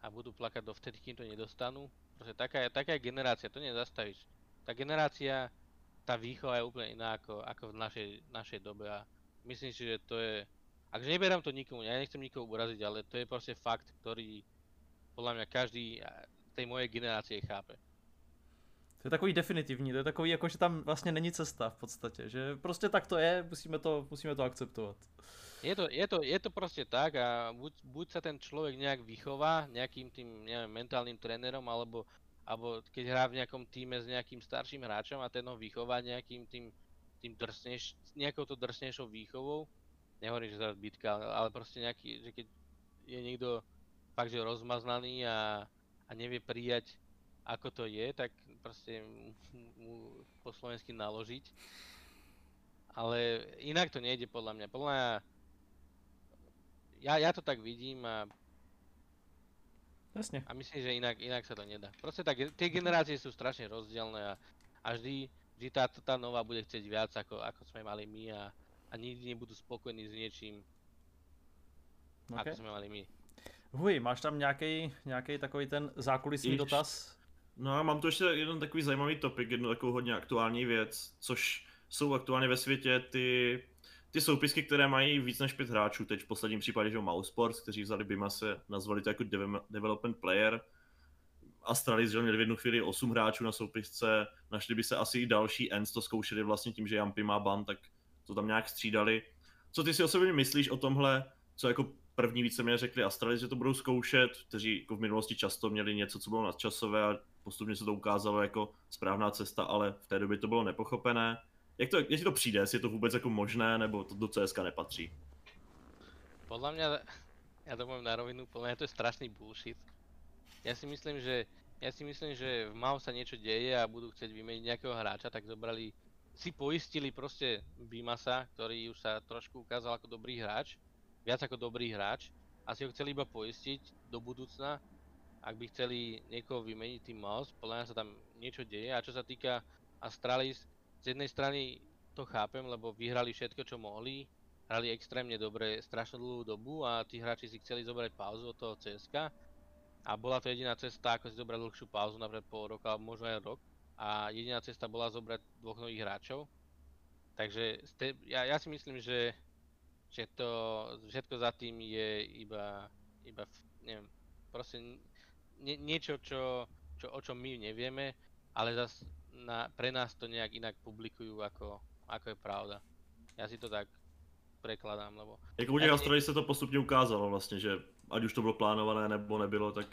a budú plakať dovtedy, kým to nedostanú. Proste taká, taká je generácia, to nezastavíš. Tá generácia, tá výchova je úplne iná ako, ako v našej, našej dobe a myslím si, že to je... Akže neberám to nikomu, ja nechcem nikoho uraziť, ale to je proste fakt, ktorý podľa mňa každý tej mojej generácie chápe. To je takový definitivní, to je takový jako, že tam vlastně není cesta v podstatě, že prostě tak to je, musíme to, musíme to akceptovat. Je to, je, to, je to proste tak a buď, buď sa ten človek nejak vychová nejakým tým neviem, mentálnym trénerom, alebo, alebo keď hrá v nejakom týme s nejakým starším hráčom a ten ho vychová nejakým tým, tým drsneš, nejakou to drsnejšou výchovou, nehovorím, že zaraz bitka, ale proste nejaký, že keď je niekto fakt, že rozmaznaný a, a nevie prijať, ako to je, tak proste mu po slovensky naložiť. Ale inak to nejde podľa mňa. Podľa mňa ja, ja to tak vidím a Jasne. A myslím, že inak, inak sa to nedá. Proste tak, tie generácie sú strašne rozdielne a, a vždy, vždy tá, tá nová bude chcieť viac, ako, ako sme mali my a, a nikdy nebudú spokojní s niečím, okay. ako sme mali my. Huj, máš tam nějaký, nějaký takový ten zákulisní dotaz? No a mám tu ještě jeden takový zajímavý topik, jednu takovou hodně aktuální věc, což jsou aktuálně ve světě ty, ty soupisky, které mají víc než pět hráčů. Teď v posledním případě, že Mouse Sports, kteří vzali Bima se nazvali to jako development player. Astralis, že měli v jednu chvíli 8 hráčů na soupisce, našli by se asi i další Ends, to zkoušeli vlastně tím, že Jampy má ban, tak to tam nějak střídali. Co ty si osobně myslíš o tomhle, co jako první víceméně řekli Astralis, že to budou zkoušet, kteří jako v minulosti často měli něco, co bylo nadčasové a postupně se to ukázalo jako správná cesta, ale v té době to bylo nepochopené. Jak to, jestli to přijde, jestli je to vůbec jako možné, nebo to do CSK nepatří? Podľa mňa, ja to poviem na rovinu, podľa mňa to je strašný bullshit. Ja si myslím, že ja si myslím, že v MAU sa niečo deje a budú chcieť vymeniť nejakého hráča, tak zobrali, si poistili proste Bimasa, ktorý už sa trošku ukázal ako dobrý hráč, viac ako dobrý hráč, a si ho chceli iba poistiť do budúcna, ak by chceli niekoho vymeniť tým Mouse, podľa mňa sa tam niečo deje a čo sa týka Astralis, z jednej strany to chápem, lebo vyhrali všetko, čo mohli, hrali extrémne dobre strašnú dlhú dobu a tí hráči si chceli zobrať pauzu od toho CSK a bola to jediná cesta, ako si zobrať dlhšiu pauzu, napríklad pol roka, alebo možno aj rok a jediná cesta bola zobrať dvoch nových hráčov. Takže ste, ja, ja si myslím, že, že to všetko za tým je iba, iba neviem, proste nie, niečo, čo, čo, o čom my nevieme, ale zas na, pre nás to nejak inak publikujú, ako, ako je pravda. Ja si to tak prekladám, lebo... Jako u těch Astralis se to postupně ukázalo vlastně, že ať už to bylo plánované nebo nebylo, tak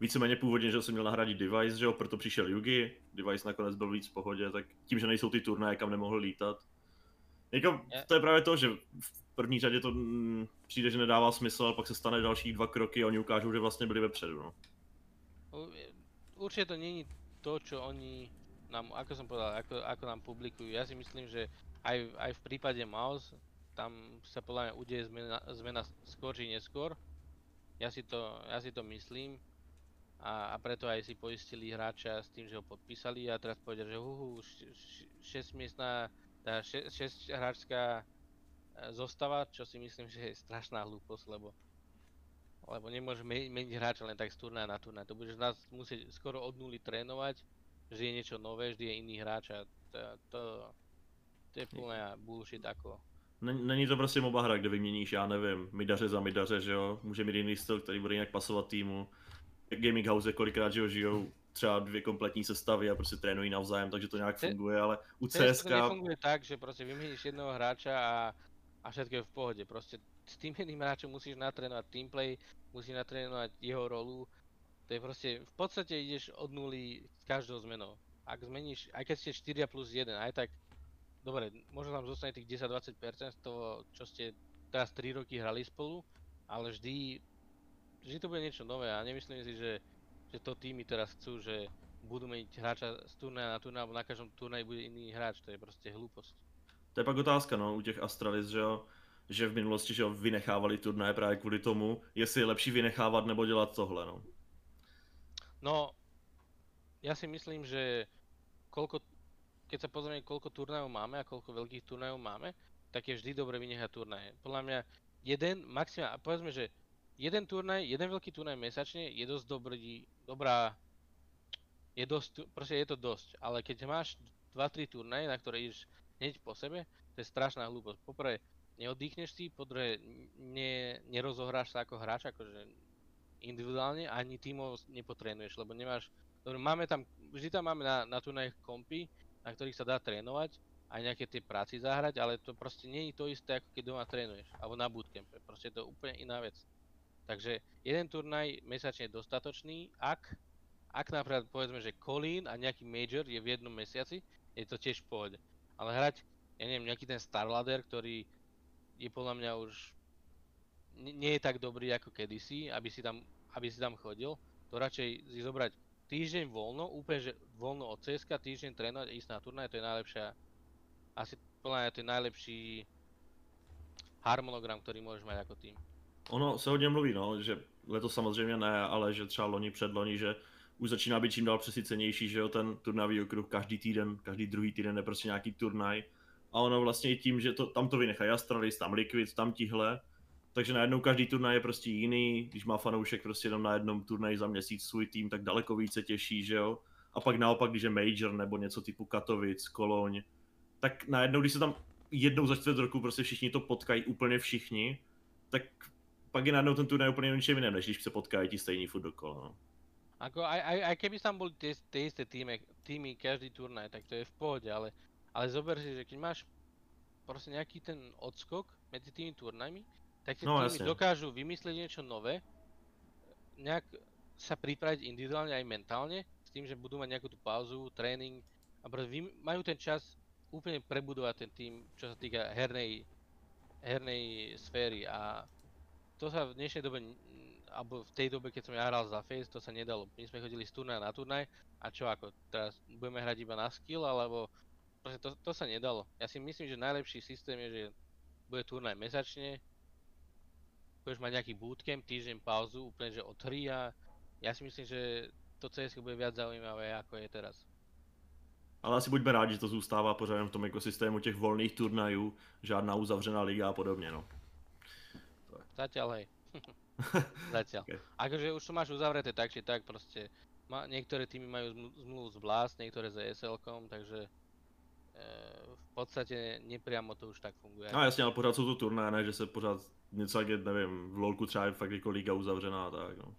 víceméně původně, že se měl nahradit Device, že jo, proto přišel Yugi, Device nakonec byl víc v pohodě, tak tím, že nejsou ty turnaje, kam nemohl lítat. Jako, to je právě to, že v první řadě to mm, přijde, že nedává smysl, ale pak se stane další dva kroky a oni ukážou, že vlastně byli vepředu, no. Určite to není to, čo oni nám, ako som povedal, ako, ako nám publikujú. Ja si myslím, že aj, aj v prípade Mouse, tam sa podľa mňa udeje zmena, zmena skôr či neskôr. Ja si to, ja si to myslím. A, a preto aj si poistili hráča s tým, že ho podpísali a teraz povedia, že huhu, 6 miestná, tá 6 hráčská e, zostava, čo si myslím, že je strašná hlúposť, lebo lebo nemôže meniť hráča len tak z turnaja na turnaj. To budeš nás musieť skoro od nuly trénovať vždy je niečo nové, vždy je iný hráč a to, to, to je plné bullshit ako. Není to prostě MOBA hra, kde vyměníš, já nevím, midaře za midaře, že jo, může mít jiný styl, který bude nějak pasovat týmu. Gaming House kolikrát, že jo, žijou třeba dvě kompletní sestavy a prostě trénují navzájem, takže to nějak funguje, ale u CSK... To nefunguje tak, že prostě vyměníš jednoho hráča a, a všetko je v pohodě, prostě s tým jedným hráčom musíš natrénovať teamplay, musíš natrénovať jeho rolu, to je proste, v podstate ideš od nuly s každou zmenou. Ak zmeníš, aj keď ste 4 plus 1, aj tak, dobre, možno tam zostane tých 10-20% z toho, čo ste teraz 3 roky hrali spolu, ale vždy, vždy to bude niečo nové a nemyslím si, že, že to týmy teraz chcú, že budú meniť hráča z turnaja na turnaj, alebo na každom turnaji bude iný hráč, to je proste hlúposť. To je pak otázka, no, u těch Astralis, že jo, že v minulosti, že jo, vynechávali turnaje právě kvůli tomu, jestli je lepší vynechávat nebo dělat tohle, no. No, ja si myslím, že koľko, keď sa pozrieme, koľko turnajov máme a koľko veľkých turnajov máme, tak je vždy dobre vynechať turnaje. Podľa mňa jeden, maximálne, povedzme, že jeden turnaj, jeden veľký turnaj mesačne je dosť dobrý, dobrá, je dosť, proste je to dosť, ale keď máš 2-3 turnaje, na ktoré ideš hneď po sebe, to je strašná hlúposť. Poprvé, neoddychneš si, po druhé, ne, nerozohráš sa ako hráč, akože individuálne, ani tímov nepotrénuješ, lebo nemáš... Dobre, máme tam, vždy tam máme na, na turnajích kompy, na ktorých sa dá trénovať, aj nejaké tie práci zahrať, ale to proste nie je to isté, ako keď doma trénuješ, alebo na bootcampe, proste to úplne iná vec. Takže jeden turnaj mesačne je dostatočný, ak, ak napríklad povedzme, že Colin a nejaký Major je v jednom mesiaci, je to tiež v pohode. Ale hrať, ja neviem, nejaký ten Starladder, ktorý je podľa mňa už nie je tak dobrý ako kedysi, aby si tam, aby si tam chodil, to radšej si zobrať týždeň voľno, úplne že voľno od CSK, týždeň trénovať a ísť na turnaj, to je najlepšia, asi mňa to je najlepší harmonogram, ktorý môžeš mať ako tým. Ono se hodně mluví, no, že letos samozřejmě ne, ale že třeba loni před loni, že už začíná být čím dál přesycenější, že jo, ten turnajový okruh každý týden, každý druhý týden je prostě nějaký turnaj. A ono vlastně i tím, že to, tam to vynechají Astralis, tam Liquid, tam tihle, takže najednou každý turnaj je prostě jiný, když má fanoušek prostě jenom na jednom turnaji za měsíc svůj tým, tak daleko více těší, že jo. A pak naopak, když je major nebo něco typu Katovic, Koloň, tak najednou, když se tam jednou za čtvrt roku prostě všichni to potkají úplně všichni, tak pak je najednou ten turnaj úplně o ničem jiném, než když se potkají ti stejní furt dokola. No. Ako aj, aj, aj keby tam boli tie, tie isté týmy, týmy každý turnaj, tak to je v pohode, ale, ale zober si, že keď máš proste nejaký ten odskok medzi tými turnajmi, tak tie No, týmy jasne. dokážu vymyslieť niečo nové, nejak sa pripraviť individuálne aj mentálne, s tým, že budú mať nejakú tú pauzu, tréning a majú ten čas úplne prebudovať ten tým, čo sa týka hernej, hernej sféry a to sa v dnešnej dobe, alebo v tej dobe, keď som ja hral za Face, to sa nedalo. My sme chodili z turnaja na turnaj a čo ako, teraz budeme hrať iba na skill, alebo proste to, to sa nedalo. Ja si myslím, že najlepší systém je, že bude turnaj mesačne, budeš mať nejaký bootcamp, týždeň pauzu, úplne že od 3 a ja si myslím, že to CS bude viac zaujímavé ako je teraz. Ale asi buďme rádi, že to zůstává pořád v tom ekosystému těch volných turnajů, žádná uzavřená liga a podobně, no. Zatiaľ hej. Zatiaľ. Okay. Akože už to máš uzavreté tak či tak, proste ma, niektoré týmy majú zmlu- zmluvu s Blast, niektoré s ESL-kom, takže e, v podstate nepriamo to už tak funguje. No jasně, ale pořád jsou to turnaje, ne, že se pořád něco jak je, nevím, v LoLku třeba je fakt jako liga uzavřená a tak, no.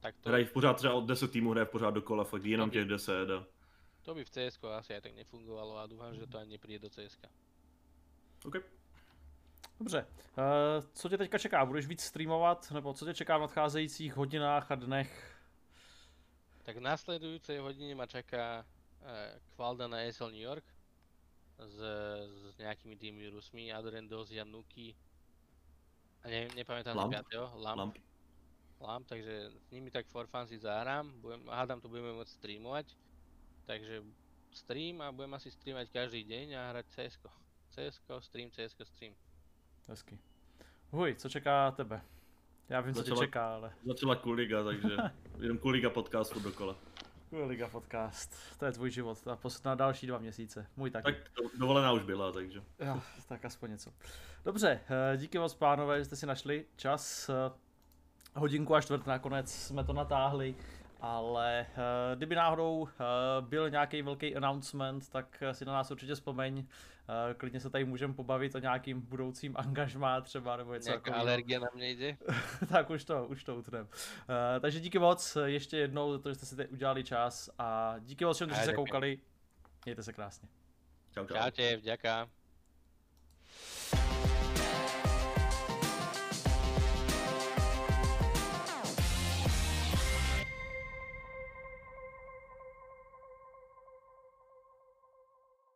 tak to, Hrají pořád třeba od 10 týmů, hraje pořád dokola, fakt jenom by- těch 10 a... to by v cs asi aj tak nefungovalo a dúfam, že to ani nepríde do cs OK. Dobře, uh, co tě teďka čeká? Budeš víc streamovat, nebo co tě čeká v nadcházejících hodinách a dnech? Tak v nasledujúcej hodine ma čaká e, Kvalda na ESL New York s, s nejakými tými Rusmi, Adrendos, Januki ne, nepamätám Lamp. si 5. Lamp. Lamp. Lamp, takže s nimi tak for fun si zahrám, budem, hádam to budeme môcť streamovať, takže stream a budem asi streamať každý deň a hrať CSko. CSko, stream, CSko, stream. Hezky. Huj, co čeká tebe? Já vím, co tě Začala- čeká, ale... Začala Kuliga, takže jenom Kuliga podcast furt dokola. Liga podcast, to je tvůj život, a pos- na další dva měsíce, můj taky. Tak do, dovolená už byla, takže. Jo, tak aspoň něco. Dobře, eh, díky moc pánové, že jste si našli čas. eh, Hodinku a čtvrt nakonec jsme to natáhli, ale eh, kdyby náhodou byl nějaký velký announcement, tak si na nás určitě vzpomeň. Klidně se tady můžeme pobavit o nějakým budoucím angažmá třeba, nebo něco Nejaká takového. alergia na mne ide. tak už to, už to utnem. Uh, takže díky moc ještě jednou za to, že jste si teď udělali čas a díky moc všem, kteří Aj, se koukali. Mějte se krásně. Čau, čau. Čaute, vďaka.